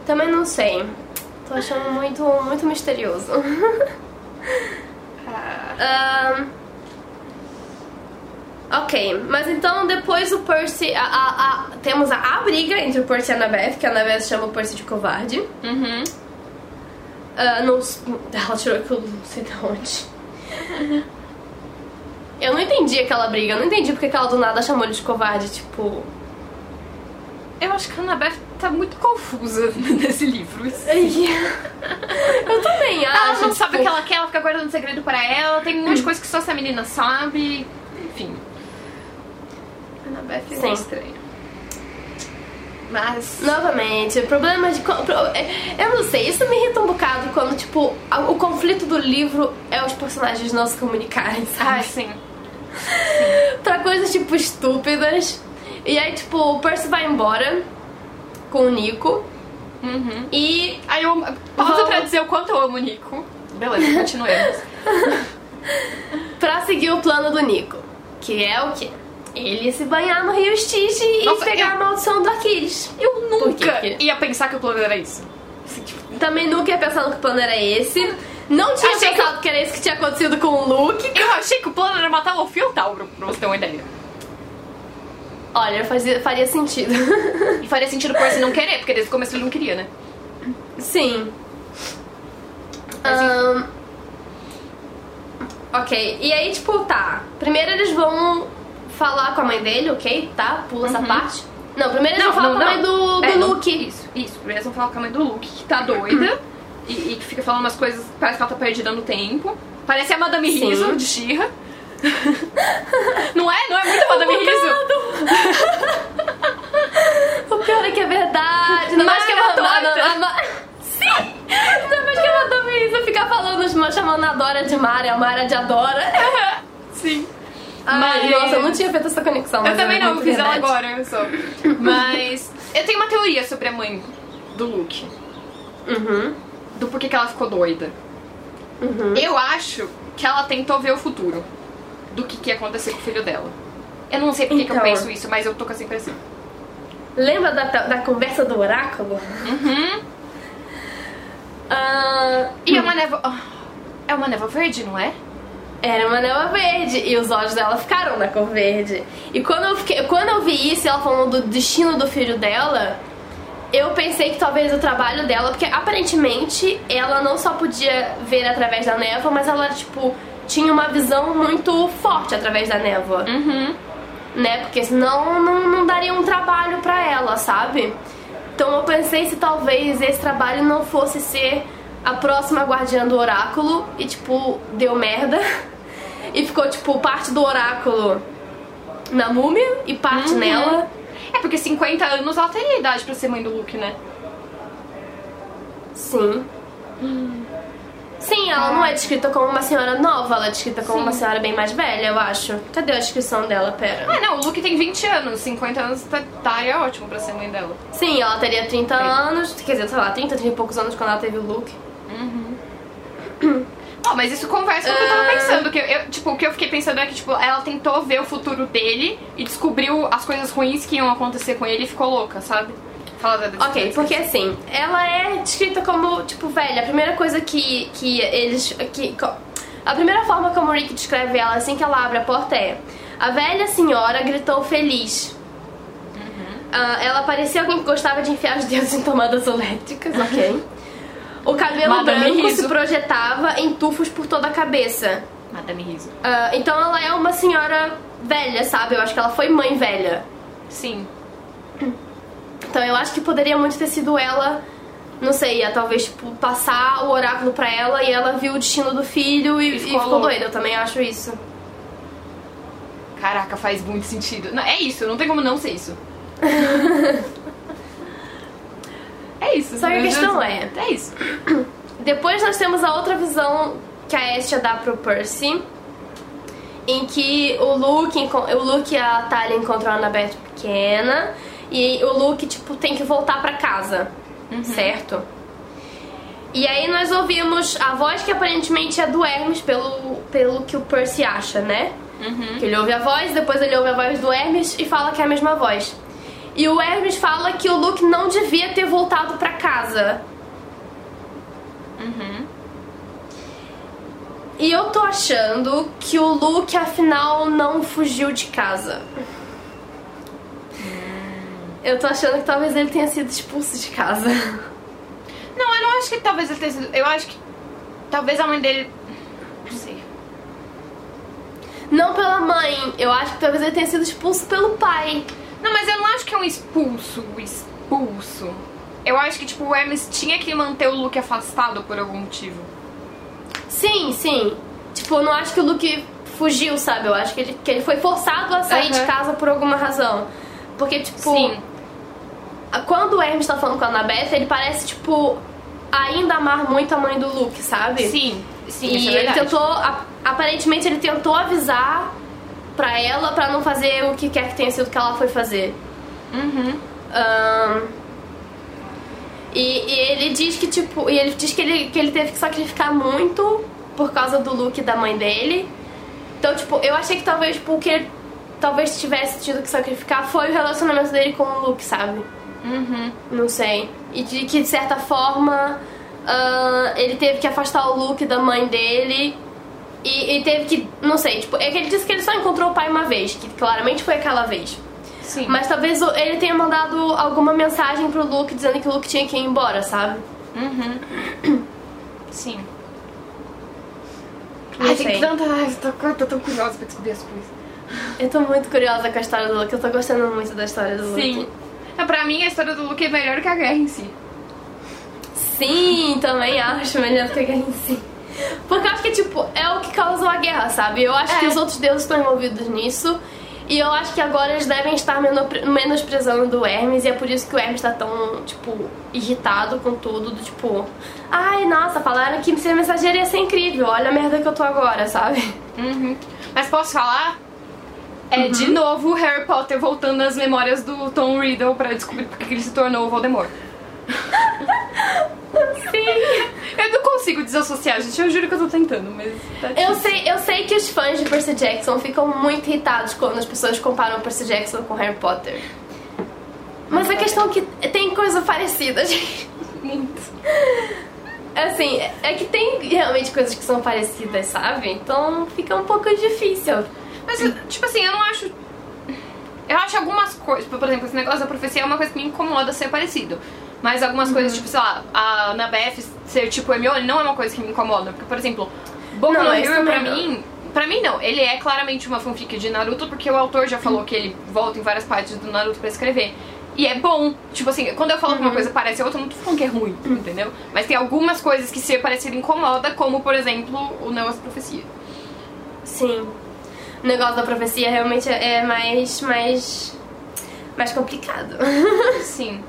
Também não sei. Tô achando muito, muito misterioso. <laughs> Ah, ok, mas então depois o Percy. A, a- a- temos a, briga entre o Percy e a Annabeth, que a Annabeth chama o Percy de covarde. uhum. Ah, não, ela tirou aquilo não sei de onde. Eu não entendi aquela briga, eu não entendi porque que ela do nada chamou ele de covarde, tipo. Eu acho que a Annabeth tá muito confusa <laughs> nesse livro. Eu também acho. Ela não sabe o tipo, que ela quer, ela fica guardando segredo pra ela, tem um monte de coisa que só essa menina sabe. Enfim. A Annabeth é Sim. estranha. Mas. Novamente, o problema de. é- Eu não sei, isso me irrita um bocado quando, tipo, o conflito do livro é os personagens não se comunicarem, Ah, sabe? sim. <laughs> pra coisas, tipo, estúpidas. E aí, tipo, o Percy vai embora com o Nico Uhum. e. Aí eu. Pausa pra dizer o quanto eu amo o Nico. Beleza, <laughs> continuemos. pra seguir o plano do Nico. Que é o quê? Ele se banhar no Rio Styx e Nossa, pegar eu- a maldição do Aquiles. Eu nunca ia pensar que o plano era isso. Assim, tipo, Também nunca ia pensando que o plano era esse. Não tinha Achei que pensado que... era isso que tinha acontecido com o Luke. eu achei que o plano era matar o Tauro, pra você ter uma ideia. Olha, fazia, faria sentido. E faria sentido o Percy não querer, porque desde o começo ele não queria, né? Sim. Mas enfim. Ahn, ok, e aí, tipo, tá. Primeiro eles vão falar com a mãe dele, ok? Tá? Pula essa parte. Não, primeiro eles vão falar com a mãe do, do É, não- Luke. Isso, isso. Primeiro eles vão falar com a mãe do Luke, que tá doida e, que fica falando umas coisas, parece que ela tá perdida no tempo. Parece a Madame Sim. Riso de Shira. <laughs> não é? Não é muito Madame Riso? <laughs> O pior é que é verdade. Não mais que a Ma- Sim! Não mais que a Madonna isso ficar falando, chamando a Dora de Mara, a Mara de Adora. <laughs> Sim. Ai, Mas- nossa, eu não tinha feito essa conexão. Eu também não, eu fiz ela agora só. Mas eu tenho uma teoria sobre a mãe do Luke. Uhum. Do porquê que ela ficou doida. Uhum. Eu acho que ela tentou ver o futuro do que, que ia acontecer com o filho dela. Eu não sei porque que eu Então. penso isso, mas eu tô com essa impressão. Lembra da, da conversa do oráculo? Uhum. Ah, E é uma névoa. ah, É uma névoa verde, não é? Era uma névoa verde e os olhos dela ficaram na cor verde. E quando eu, fiquei, quando eu vi isso, ela falando do destino do filho dela, eu pensei que talvez o trabalho dela, porque aparentemente ela não só podia ver através da névoa, mas ela, tipo, tinha uma visão muito forte através da névoa, Uhum. né? Porque senão não, não daria um trabalho pra ela, sabe? Então eu pensei se talvez esse trabalho não fosse ser a próxima guardiã do oráculo e, tipo, deu merda. <laughs> E ficou, tipo, parte do oráculo na múmia e parte Uhum. nela. É porque 50 anos ela teria idade pra ser mãe do Luke, né? Sim. Sim, ela não é descrita como uma senhora nova, ela é descrita como Sim. uma senhora bem mais velha, eu acho. Cadê a descrição dela? Pera. Ah, não, o Luke tem 20 anos, 50 anos tá, tá é ótimo pra ser mãe dela. Sim, ela teria 30 anos, quer dizer, sei lá, 30, 30 e poucos anos quando ela teve o look. Ó, mas isso conversa com o que eu tava Ah. pensando. Que eu- tipo, o que eu fiquei pensando é que, tipo, ela tentou ver o futuro dele e descobriu as coisas ruins que iam acontecer com ele e ficou louca, sabe? Fala da Ok, porque assim, ela é descrita como, tipo, velha. A primeira coisa que, que eles. Que, a primeira forma como o Rick descreve ela assim que ela abre a porta é: A velha senhora gritou feliz. Ah, ela parecia alguém que gostava de enfiar os dedos em tomadas elétricas, <laughs> ok? O cabelo Madame branco Riso. se projetava em tufos por toda a cabeça. Madame Riso. Ah, então ela é uma senhora velha, sabe? Eu acho que ela foi mãe velha. Sim. <clears throat> Então eu acho que poderia muito ter sido ela, não sei, ia talvez tipo, passar o oráculo pra ela e ela viu o destino do filho e, E e ficou ficou, louca. doida. Eu também acho isso. Caraca, faz muito sentido. Não, é isso, não tem como não ser isso. <laughs> é isso. Só que a questão Deus. é- É isso. <clears throat> Depois nós temos a outra visão que a Estia dá pro Percy, em que o Luke, o Luke e a Talia encontram a Annabeth pequena e o Luke tipo tem que voltar pra casa, certo? E aí nós ouvimos a voz que aparentemente é do Hermes pelo, pelo que o Percy acha, né? Que ele ouve a voz, depois ele ouve a voz do Hermes e fala que é a mesma voz. E o Hermes fala que o Luke não devia ter voltado pra casa. E eu tô achando que o Luke afinal não fugiu de casa. Eu tô achando que talvez ele tenha sido expulso de casa. Não, eu não acho que talvez ele tenha sido. Eu acho que talvez a mãe dele. Não sei. Não pela mãe, eu acho que talvez ele tenha sido expulso pelo pai. Não, mas eu não acho que é um expulso, expulso. Eu acho que, tipo, o Hermes tinha que manter o Luke afastado por algum motivo. Sim, sim. Tipo, eu não acho que o Luke fugiu, sabe? Eu acho que ele, que ele foi forçado a sair Aham. de casa por alguma razão. Porque, tipo, Sim. Quando o Hermes tá falando com a Annabeth, ele parece, tipo, ainda amar muito a mãe do Luke, sabe? Sim, sim, E é ele tentou, aparentemente ele tentou avisar pra ela pra não fazer o que quer que tenha sido que ela foi fazer. Uhum. Ahn, e, e ele diz que tipo, e ele diz que ele, que ele teve que sacrificar muito por causa do look da mãe dele. Então, tipo, eu achei que talvez tipo, o que ele talvez tivesse tido que sacrificar foi o relacionamento dele com o Luke, sabe? Uhum. Não sei. E de que de certa forma ah, ele teve que afastar o Luke da mãe dele. E, e teve que. Não sei, tipo, é que ele disse que ele só encontrou o pai uma vez, que claramente foi aquela vez. Sim. Mas talvez ele tenha mandado alguma mensagem pro Luke dizendo que o Luke tinha que ir embora, sabe? Uhum. <clears throat> Sim. Não Ai, sei. tem tanta. Ai, eu tô, tão curiosa pra descobrir as coisas. Eu tô muito curiosa com a história do Luke, eu tô gostando muito da história do Sim. Luke. É, pra mim, a história do Luke é melhor que a guerra em si. Sim, também acho melhor que a guerra em si. Porque eu acho que, tipo, é o que causou a guerra, sabe? Eu acho É. que os outros deuses estão envolvidos nisso. E eu acho que agora eles devem estar meno- menosprezando o Hermes. E é por isso que o Hermes tá tão, tipo, irritado com tudo. Do tipo, ai, nossa, falaram que ser mensageiro ia ser incrível. Olha a merda que eu tô agora, sabe? Uhum. Mas posso falar? É de novo o Harry Potter voltando nas memórias do Tom Riddle pra descobrir porque que ele se tornou o Voldemort. <laughs> Sim. Eu não consigo desassociar, gente. Eu juro que eu tô tentando, mas. Tá Eu sei, eu sei que os fãs de Percy Jackson ficam muito irritados quando as pessoas comparam Percy Jackson com Harry Potter. Mas a questão é que tem coisa parecida, <laughs> gente. Muito. Assim, é que tem realmente coisas que são parecidas, sabe? Então fica um pouco difícil. Mas, tipo assim, eu não acho. Eu acho algumas coisas. Por exemplo, esse negócio da profecia é uma coisa que me incomoda ser parecido. Mas algumas coisas, tipo, sei lá, a Annabeth ser tipo Hermione não é uma coisa que me incomoda. Porque, por exemplo, Boku Não, no Hero, pra não. mim. Pra mim, não. Ele é claramente uma fanfic de Naruto, porque o autor já falou que ele volta em várias partes do Naruto pra escrever. E é bom. Tipo assim, quando eu falo que uma coisa parece a outra, eu não tô falando que é ruim, entendeu? Mas tem algumas coisas que ser parecido incomoda, como, por exemplo, o negócio da profecia. Sim. O negócio da profecia realmente é mais. mais. mais complicado. <laughs> Sim.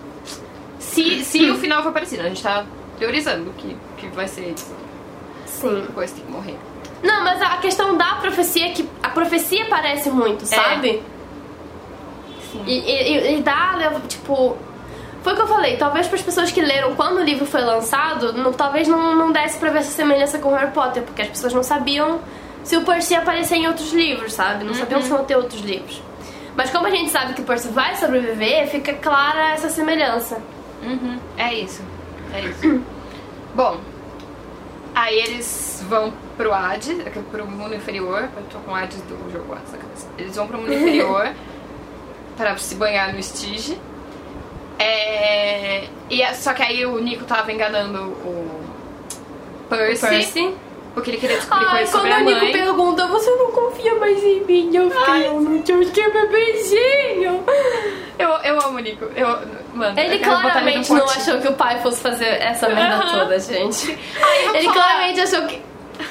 Se, se o final for parecido, a gente tá teorizando que, que vai ser isso. Sim. Depois tem que morrer. Não, mas a questão da profecia é que a profecia parece muito, sabe? Sim. E, e, e dá, leva- tipo. Foi o que eu falei, talvez para as pessoas que leram quando o livro foi lançado, não- talvez não, não desse pra ver essa semelhança com Harry Potter, porque as pessoas não sabiam se o Percy aparecer em outros livros, sabe? Não sabiam se iam ter outros livros. Mas como a gente sabe que o Percy vai sobreviver, fica clara essa semelhança. Uhum. É isso. É isso. <coughs> Bom, aí eles vão pro Hades, pro mundo inferior. Eu tô com Hades do jogo Hades na cabeça. Eles vão pro mundo <laughs> inferior para se banhar no Stige. É, e é- só que aí o Nico tava enganando o Percy, Percy. Porque ele queria descobrir Ai, coisas quando sobre a o Nico mãe. pergunta, você não confia mais em mim? Eu fiquei, Ai, eu não te achei bebezinho. Eu, eu amo o Nico. Eu, mano, Ele eu claramente não achou que o pai fosse fazer essa merda Aham. toda, gente. Ai, Ele claramente achou que...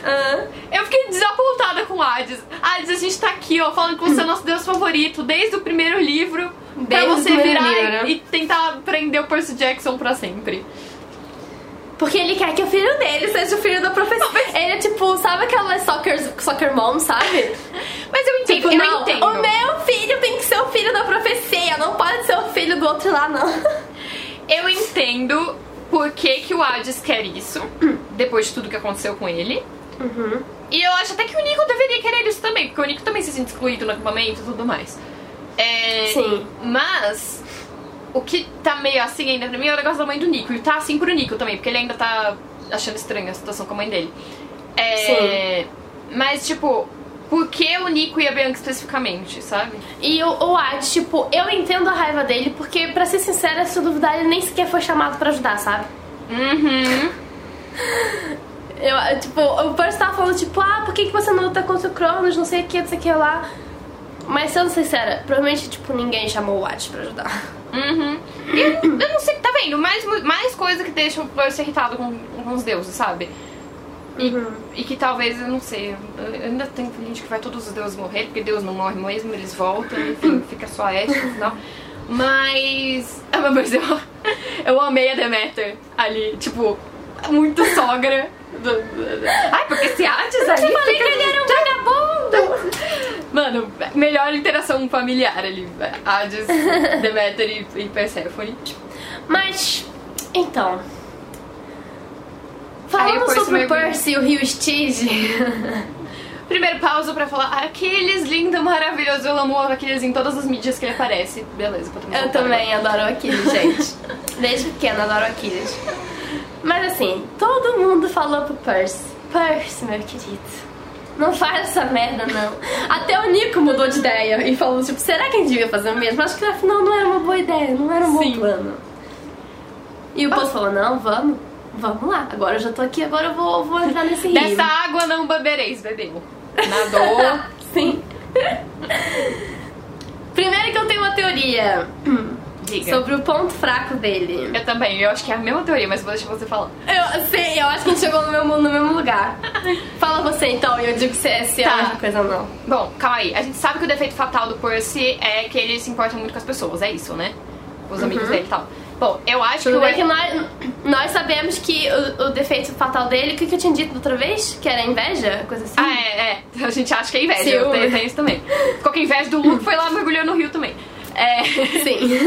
Ah. Eu fiquei desapontada com o Hades. Hades, a gente tá aqui, ó, falando que você é nosso deus favorito desde o primeiro livro. Desde pra você virar livro, né? e, e tentar prender o Percy Jackson pra sempre. Porque ele quer que o filho dele seja o filho da professora. Ele é tipo, sabe aquela soccer, soccer mom, sabe? Mas eu entendo, Tipo, eu não, entendo. o meu filho tem que ser o filho da profecia, não pode ser o filho do outro lá, não. <laughs> Eu entendo por que, que o Hades quer isso, <clears throat> depois de tudo que aconteceu com ele. Uhum. E eu acho até que o Nico deveria querer isso também, porque o Nico também se sente excluído no acampamento e tudo mais. É, Sim. Mas o que tá meio assim ainda pra mim é o negócio da mãe do Nico. E tá assim pro Nico também, porque ele ainda tá achando estranha a situação com a mãe dele. É, Mas, tipo, por que o Nico e a Bianca especificamente, sabe? E o, o Hades, tipo, eu entendo a raiva dele, porque, pra ser sincera, se eu duvidar, ele nem sequer foi chamado pra ajudar, sabe? Uhum. <laughs> Eu, tipo, o Percy tava falando, tipo, ah, por que, que você não luta contra o Cronos, não sei o que, não sei o que lá. Mas sendo sincera, provavelmente, tipo, ninguém chamou o Hades pra ajudar. Uhum. E eu, eu não sei, tá vendo? Mais, mais coisa que deixa Percy irritado com, com os deuses, sabe? E, Uhum. e que talvez, eu não sei, ainda tem gente que vai todos os deuses morrer, porque Deus não morre mesmo, eles voltam, enfim, <laughs> fica só a Ashe no final. Mas. <laughs> Ah, mas eu, eu amei a Demeter ali, tipo, muito sogra. do- do- Ai, porque esse Hades aí. Eu falei que ele era um vagabundo! Mano, melhor interação familiar ali. Hades, Demeter e, e Persephone. Mas, então. Falando sobre o. Percy e o Rio Stige. <laughs> Primeiro pausa pra falar Aquiles, lindo, maravilhoso. Eu amo o Aquiles em todas as mídias que ele aparece. Beleza, Eu também adoro o Aquiles, gente. <laughs> Desde pequena adoro o Aquiles. Mas assim, todo mundo falou pro Percy. Percy, meu querido. Não faz essa merda, não. Até o Nico mudou de ideia e falou, tipo, será que a gente devia fazer o mesmo? Acho que afinal não era uma boa ideia, não era um Sim. bom plano. E o Percy falou, não, vamos. Vamos lá. Agora eu já tô aqui, agora eu vou, vou entrar nesse rio. Dessa água não bebereis, bebeu. Nadou. <laughs> Sim. Primeiro que eu tenho uma teoria Diga. sobre o ponto fraco dele. Eu também, eu acho que é a mesma teoria, mas vou deixar você falar. Eu sei, eu acho que a gente chegou no mesmo, no mesmo lugar. <laughs> Fala você então, e eu digo se, se é Tá. a mesma coisa ou não. Bom, calma aí. A gente sabe que o defeito fatal do Percy é que ele se importa muito com as pessoas, é isso, né? Com os amigos dele e tal. Bom, eu acho Tudo que bem que nós, nós sabemos que o, o defeito fatal dele, o que, que eu tinha dito da outra vez? Que era inveja? Coisa assim? Ah, é, é. A gente acha que é inveja. Tem, tem isso também. Ficou com inveja do Luke, foi lá mergulhou no rio também. É. <laughs> Sim.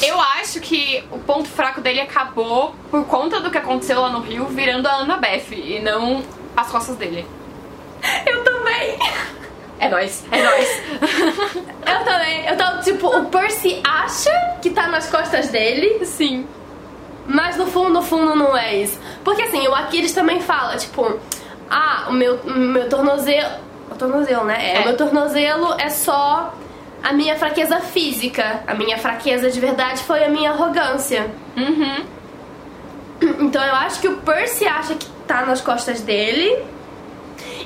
<laughs> Eu acho que o ponto fraco dele acabou por conta do que aconteceu lá no Rio, virando a Annabeth e não as costas dele. eu também. É nóis, é nóis. Eu também. Eu tava, tipo, o Percy acha que tá nas costas dele, Sim. Mas no fundo, no fundo não é isso. Porque assim, o Aquiles também fala, tipo, ah, o meu, meu tornozelo. O tornozelo, né? É, É. O meu tornozelo é só a minha fraqueza física. A minha fraqueza de verdade foi a minha arrogância. Uhum. Então eu acho que o Percy acha que tá nas costas dele.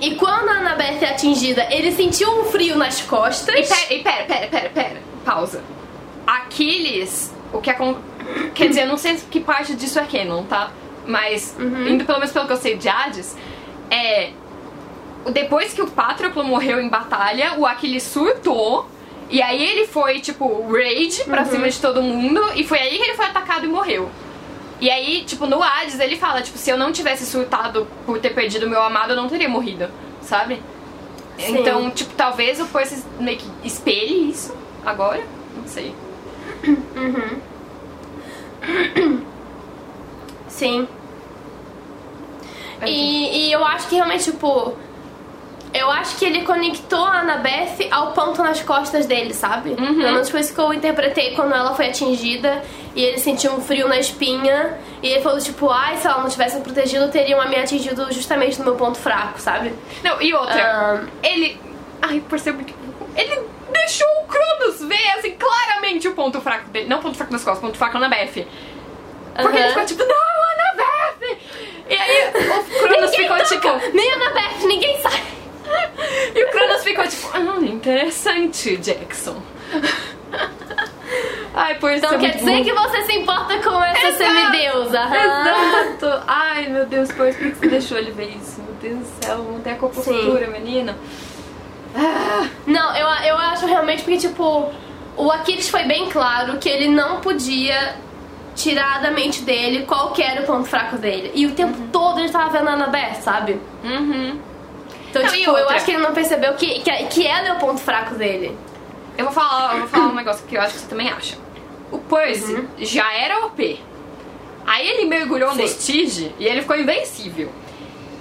E quando a Annabeth é atingida, ele sentiu um frio nas costas. E pera, e pera, pera, pera, pera. Pausa. Aquiles, o que acontece. Quer dizer, eu não sei que parte disso é canon, tá? Mas, indo pelo menos pelo que eu sei de Hades, é. Depois que o Patroclo morreu em batalha, o Aquiles surtou. E aí ele foi, tipo, rage pra cima de todo mundo. E foi aí que ele foi atacado e morreu. E aí, tipo, no Hades ele fala, tipo, se eu não tivesse surtado por ter perdido meu amado, eu não teria morrido, sabe? Sim. Então, tipo, talvez o Percy meio que espelhe isso agora. Não sei. <coughs> Sim. E, e eu acho que realmente, tipo. Eu acho que ele conectou a Annabeth ao ponto nas costas dele, sabe? Uhum. Pelo menos foi isso que eu interpretei quando ela foi atingida e ele sentiu um frio na espinha. E ele falou, tipo, ai, se ela não tivesse protegido, teriam me atingido justamente no meu ponto fraco, sabe? Não, e outra, Ah. ele. Ai, por ser muito. Ele deixou o Cronos ver, assim, claramente o ponto fraco dele. Não o ponto fraco das costas, o ponto fraco na Beth. Porque ele ficou tipo, não, Annabeth! E aí o Cronos ficou toca, tipo. Nem Annabeth, ninguém sabe. E o Cronos ficou tipo, ah, interessante, Jackson. Ai, por Então quer dizer que você se importa com essa Exato. semideusa. Exato! Ai, meu Deus, por que você deixou ele ver isso? Meu Deus do céu, não tem a compostura, menina. Ah, Não, eu, eu acho realmente porque, tipo, o Aquiles foi bem claro que ele não podia tirar da mente dele qual que era o ponto fraco dele. E o tempo todo ele tava vendo a Annabeth, sabe? uhum. Então, Não, tipo, eu outra? acho que ele não percebeu que, que, que ela é o ponto fraco dele. Eu vou falar, eu vou falar um negócio que eu acho que você também acha. O Percy já era OP. Aí ele mergulhou Sim. no Stige e ele ficou invencível.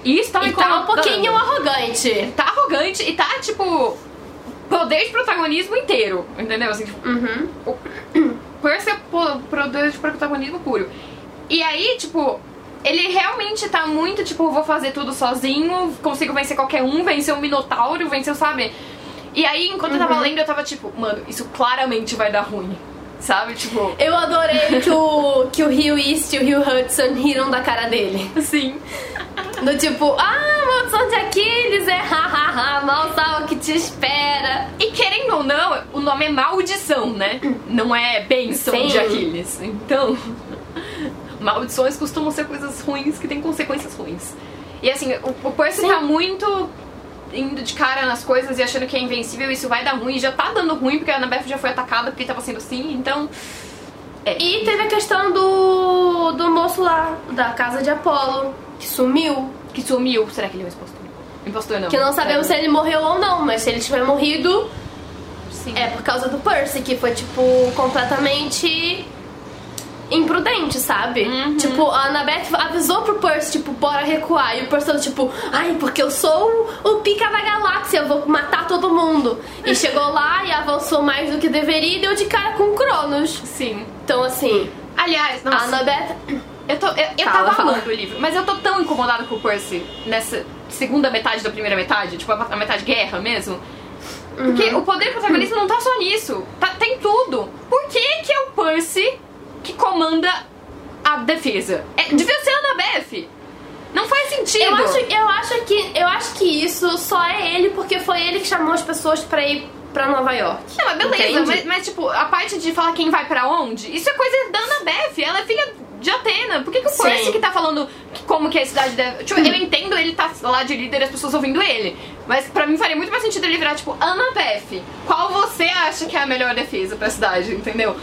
E isso tá me E tá um pouquinho arrogante. Tá arrogante e tá, tipo, poder de protagonismo inteiro. Entendeu? Assim, tipo, Uhum. o Percy é po- poder de protagonismo puro. E aí, tipo, ele realmente tá muito, tipo, vou fazer tudo sozinho, consigo vencer qualquer um, vencer o Minotauro, vencer, sabe? E aí, enquanto eu tava lendo, eu tava tipo, mano, isso claramente vai dar ruim. Sabe? Tipo, Eu adorei que o, que o Rio East e o Rio Hudson riram da cara dele. assim. Do tipo, ah, maldição de Aquiles é hahaha, mal sabe o que te espera. E querendo ou não, o nome é maldição, né? Não é bênção Sim. de Aquiles. Então, maldições costumam ser coisas ruins que têm consequências ruins. E assim, o, o Percy Sim. tá muito indo de cara nas coisas e achando que é invencível, isso vai dar ruim. E já tá dando ruim porque a Annabeth já foi atacada porque tava sendo assim, então. É. E teve a questão do, do moço lá, da casa de Apolo, que sumiu. Que sumiu. Será que ele é um impostor? Impostor não. Que não sabemos se ele morreu ou não, mas se ele tiver morrido, Sim. é por causa do Percy, que foi, tipo, completamente imprudente, sabe? Uhum. Tipo, a Annabeth avisou pro Percy, tipo, bora recuar. E o Percy tipo, ai, porque eu sou o, o pica da galáxia, eu vou matar todo mundo. E <laughs> chegou lá e avançou mais do que deveria e deu de cara com Cronos. Sim. Então, assim, Aliás, a nossa. Annabeth... Eu, tô, eu, eu Fala, tava fala. amando o livro, mas eu tô tão incomodada com o Percy nessa segunda metade da primeira metade, tipo a, a metade guerra mesmo. Porque Uhum. o poder protagonista não tá só nisso, tá, tem tudo. Por que, que é o Percy que comanda a defesa? É, devia ser a Annabeth. Não faz sentido. Eu acho, eu, acho que, eu acho que isso só é ele porque foi ele que chamou as pessoas pra ir pra Nova York. Não, mas beleza, mas, mas, tipo, a parte de falar quem vai pra onde, isso é coisa da Annabeth, ela é filha de Atena. Por que, que o. Percy que tá falando que- como que a cidade deve. Tipo, eu <clears throat> entendo ele tá lá de líder e as pessoas ouvindo ele. Mas pra mim faria muito mais sentido ele virar, tipo, Annabeth, qual você acha que é a melhor defesa pra cidade, entendeu?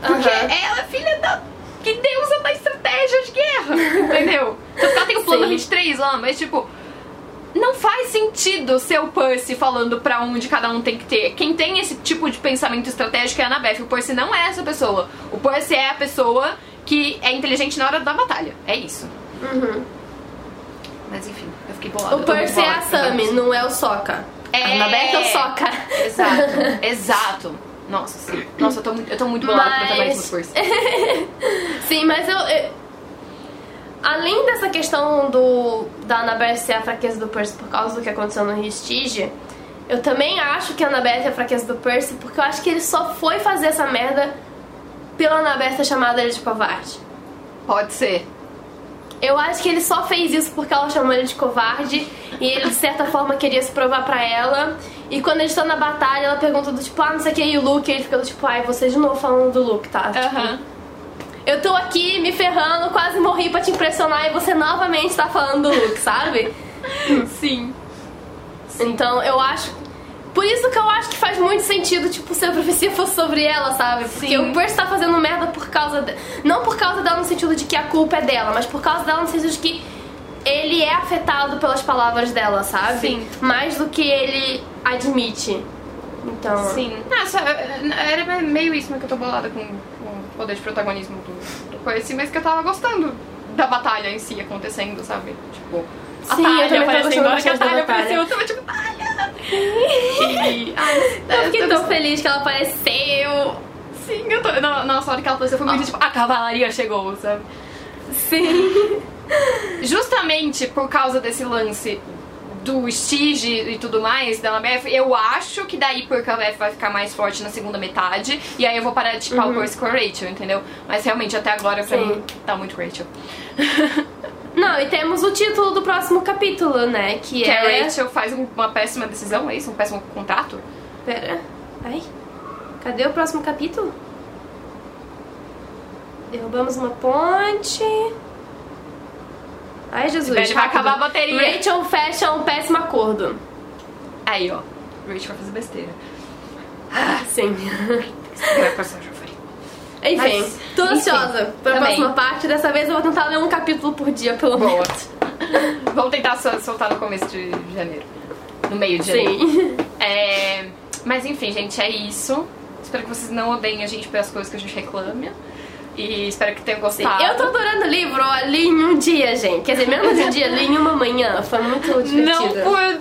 Porque Aham. ela é filha da. Que deusa da estratégia de guerra, entendeu? Tanto que ela tem o plano Sim. 23 lá, mas tipo. Não faz sentido ser o Percy falando pra onde cada um tem que ter. Quem tem esse tipo de pensamento estratégico é a Annabeth. O Percy não é essa pessoa. O Percy é a pessoa que é inteligente na hora da batalha. É isso. Uhum. Mas enfim, eu fiquei bolada. O Percy é a Sammy, não é o Sokka. É. A Annabeth é o Sokka. Exato, exato. <laughs> Nossa, sim. Nossa, eu tô muito, eu tô muito bolada com o protagonismo do Percy. Sim, mas eu, eu- Além dessa questão do da Annabeth ser a fraqueza do Percy por causa do que aconteceu no Restige, eu também acho que a Annabeth é a fraqueza do Percy porque eu acho que ele só foi fazer essa merda pela Annabeth ter chamado ele de covarde. Pode ser. Eu acho que ele só fez isso porque ela chamou ele de covarde e ele de certa forma queria se provar pra ela. E quando eles estão na batalha, ela pergunta do tipo, ah, não sei o que, e o Luke, e ele fica do tipo, ai, você de novo falando do Luke, tá? Tipo, Aham. eu tô aqui me ferrando, quase morri pra te impressionar e você novamente tá falando do Luke, sabe? <laughs> Sim. Então eu acho. Por isso que eu acho que faz muito sentido, tipo, se a profecia fosse sobre ela, sabe? Porque Sim. o Percy tá fazendo merda por causa. De... Não por causa dela no sentido de que a culpa é dela, mas por causa dela no sentido de que ele é afetado pelas palavras dela, sabe? Sim. Mais do que ele admite. Então. Sim. Nossa, era meio isso que eu tô bolada com, o poder de protagonismo do, do Percy, mas que eu tava gostando da batalha em si acontecendo, sabe? Tipo, a Sim, eu aparecendo, gostando a hora que a batalha. apareceu, eu tava tipo! <laughs> E, ai, Eu fiquei eu- tão feliz que ela apareceu. Sim, eu tô. na- Nossa, a hora que ela apareceu foi muito tipo, a cavalaria chegou, sabe? Sim. <laughs> Justamente por causa desse lance do Stige e tudo mais, da Lambeth, eu acho que daí porque a Beth vai ficar mais forte na segunda metade, e aí eu vou parar de tipar Uhum. com a Rachel, entendeu? Mas realmente até agora pra Sim. mim tá muito Rachel. <laughs> Não, e temos o título do próximo capítulo, né? Que, Que é. a Rachel faz um- uma péssima decisão, é isso? Um péssimo contrato? Pera. Ai. Cadê o próximo capítulo? Derrubamos uma ponte. Ai, Jesus. Vai rápido. acabar a bateria. Rachel fecha um péssimo acordo. Aí, ó. Rachel vai fazer besteira. Ah, sim. Vai passar. Enfim, Mas, tô enfim, ansiosa pra também. próxima parte. Dessa vez eu vou tentar ler um capítulo por dia, pelo Boa. menos. <laughs> Vamos tentar sol- soltar no começo de janeiro. No meio de janeiro. Sim. <laughs> É, mas enfim, gente, é isso. Espero que vocês não odeiem a gente pelas coisas que a gente reclama. E espero que tenham gostado. Eu tô adorando o livro, eu li em um dia, gente. Quer dizer, menos de um dia, li em uma manhã. Foi muito divertido. Não por,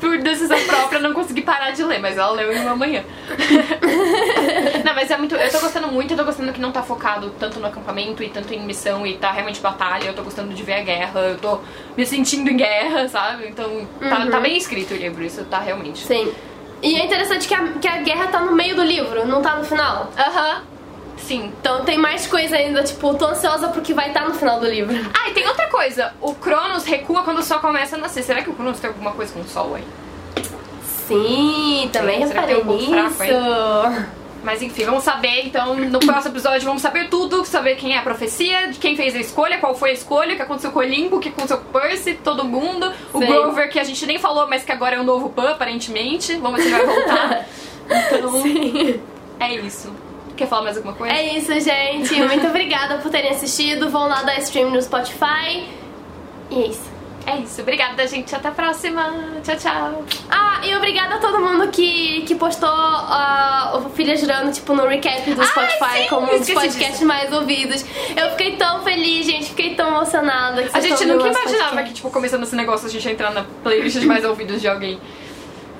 por decisão própria, não consegui parar de ler, mas ela leu em uma manhã. <laughs> não, mas é muito. Eu tô gostando muito, eu tô gostando que não tá focado tanto no acampamento e tanto em missão e tá realmente batalha. Eu tô gostando de ver a guerra, eu tô me sentindo em guerra, sabe? Então tá, Uhum. tá bem escrito o livro, isso tá realmente. Sim. E é interessante que a, que a guerra tá no meio do livro, não tá no final. Aham. Sim. Então tem mais coisa ainda, tipo, tô ansiosa pro que vai estar no final do livro. Ah, e tem outra coisa. O Cronos recua quando o sol começa a nascer. Será que o Cronos tem alguma coisa com o sol aí? Sim, também Será que reparei tem um pouco fraco, nisso. Mas enfim, vamos saber então no próximo episódio, vamos saber tudo, saber quem é a profecia, de quem fez a escolha, qual foi a escolha, o que aconteceu com o Limbo, o que aconteceu com o Percy, todo mundo, o Sim. Grover que a gente nem falou, mas que agora é o novo Pan, aparentemente. Vamos ver se vai voltar. <laughs> Então, Sim. é isso. Quer falar mais alguma coisa? É isso, gente. Muito obrigada por terem assistido. Vão lá dar stream no Spotify. E é isso. É isso. Obrigada, gente. Até a próxima. Tchau, tchau. Ah, e obrigada a todo mundo que, que postou ah, o Filha Girando, tipo, no recap do Spotify sim, como um dos podcasts disso. mais ouvidos. Eu fiquei tão feliz, gente. Fiquei tão emocionada. A gente nunca imaginava que, tipo, começando esse negócio, a gente ia entrar na playlist de mais ouvidos de alguém.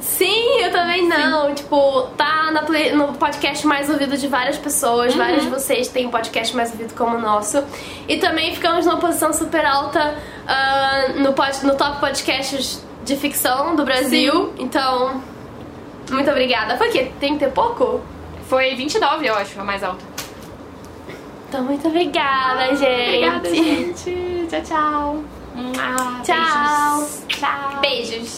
Sim, eu também não. Tipo, tá na play- no podcast mais ouvido de várias pessoas. Uhum. Vários de vocês têm um podcast mais ouvido como o nosso. E também ficamos numa posição super alta ah, no, pod- no top podcasts de ficção do Brasil. Então, muito obrigada. Foi o quê? Tem que ter pouco? Foi 29, eu acho, a mais alta. Então, muito obrigada, gente. Obrigada, gente. Tchau, tchau. Mua, Tchau. beijos. Tchau. Beijos.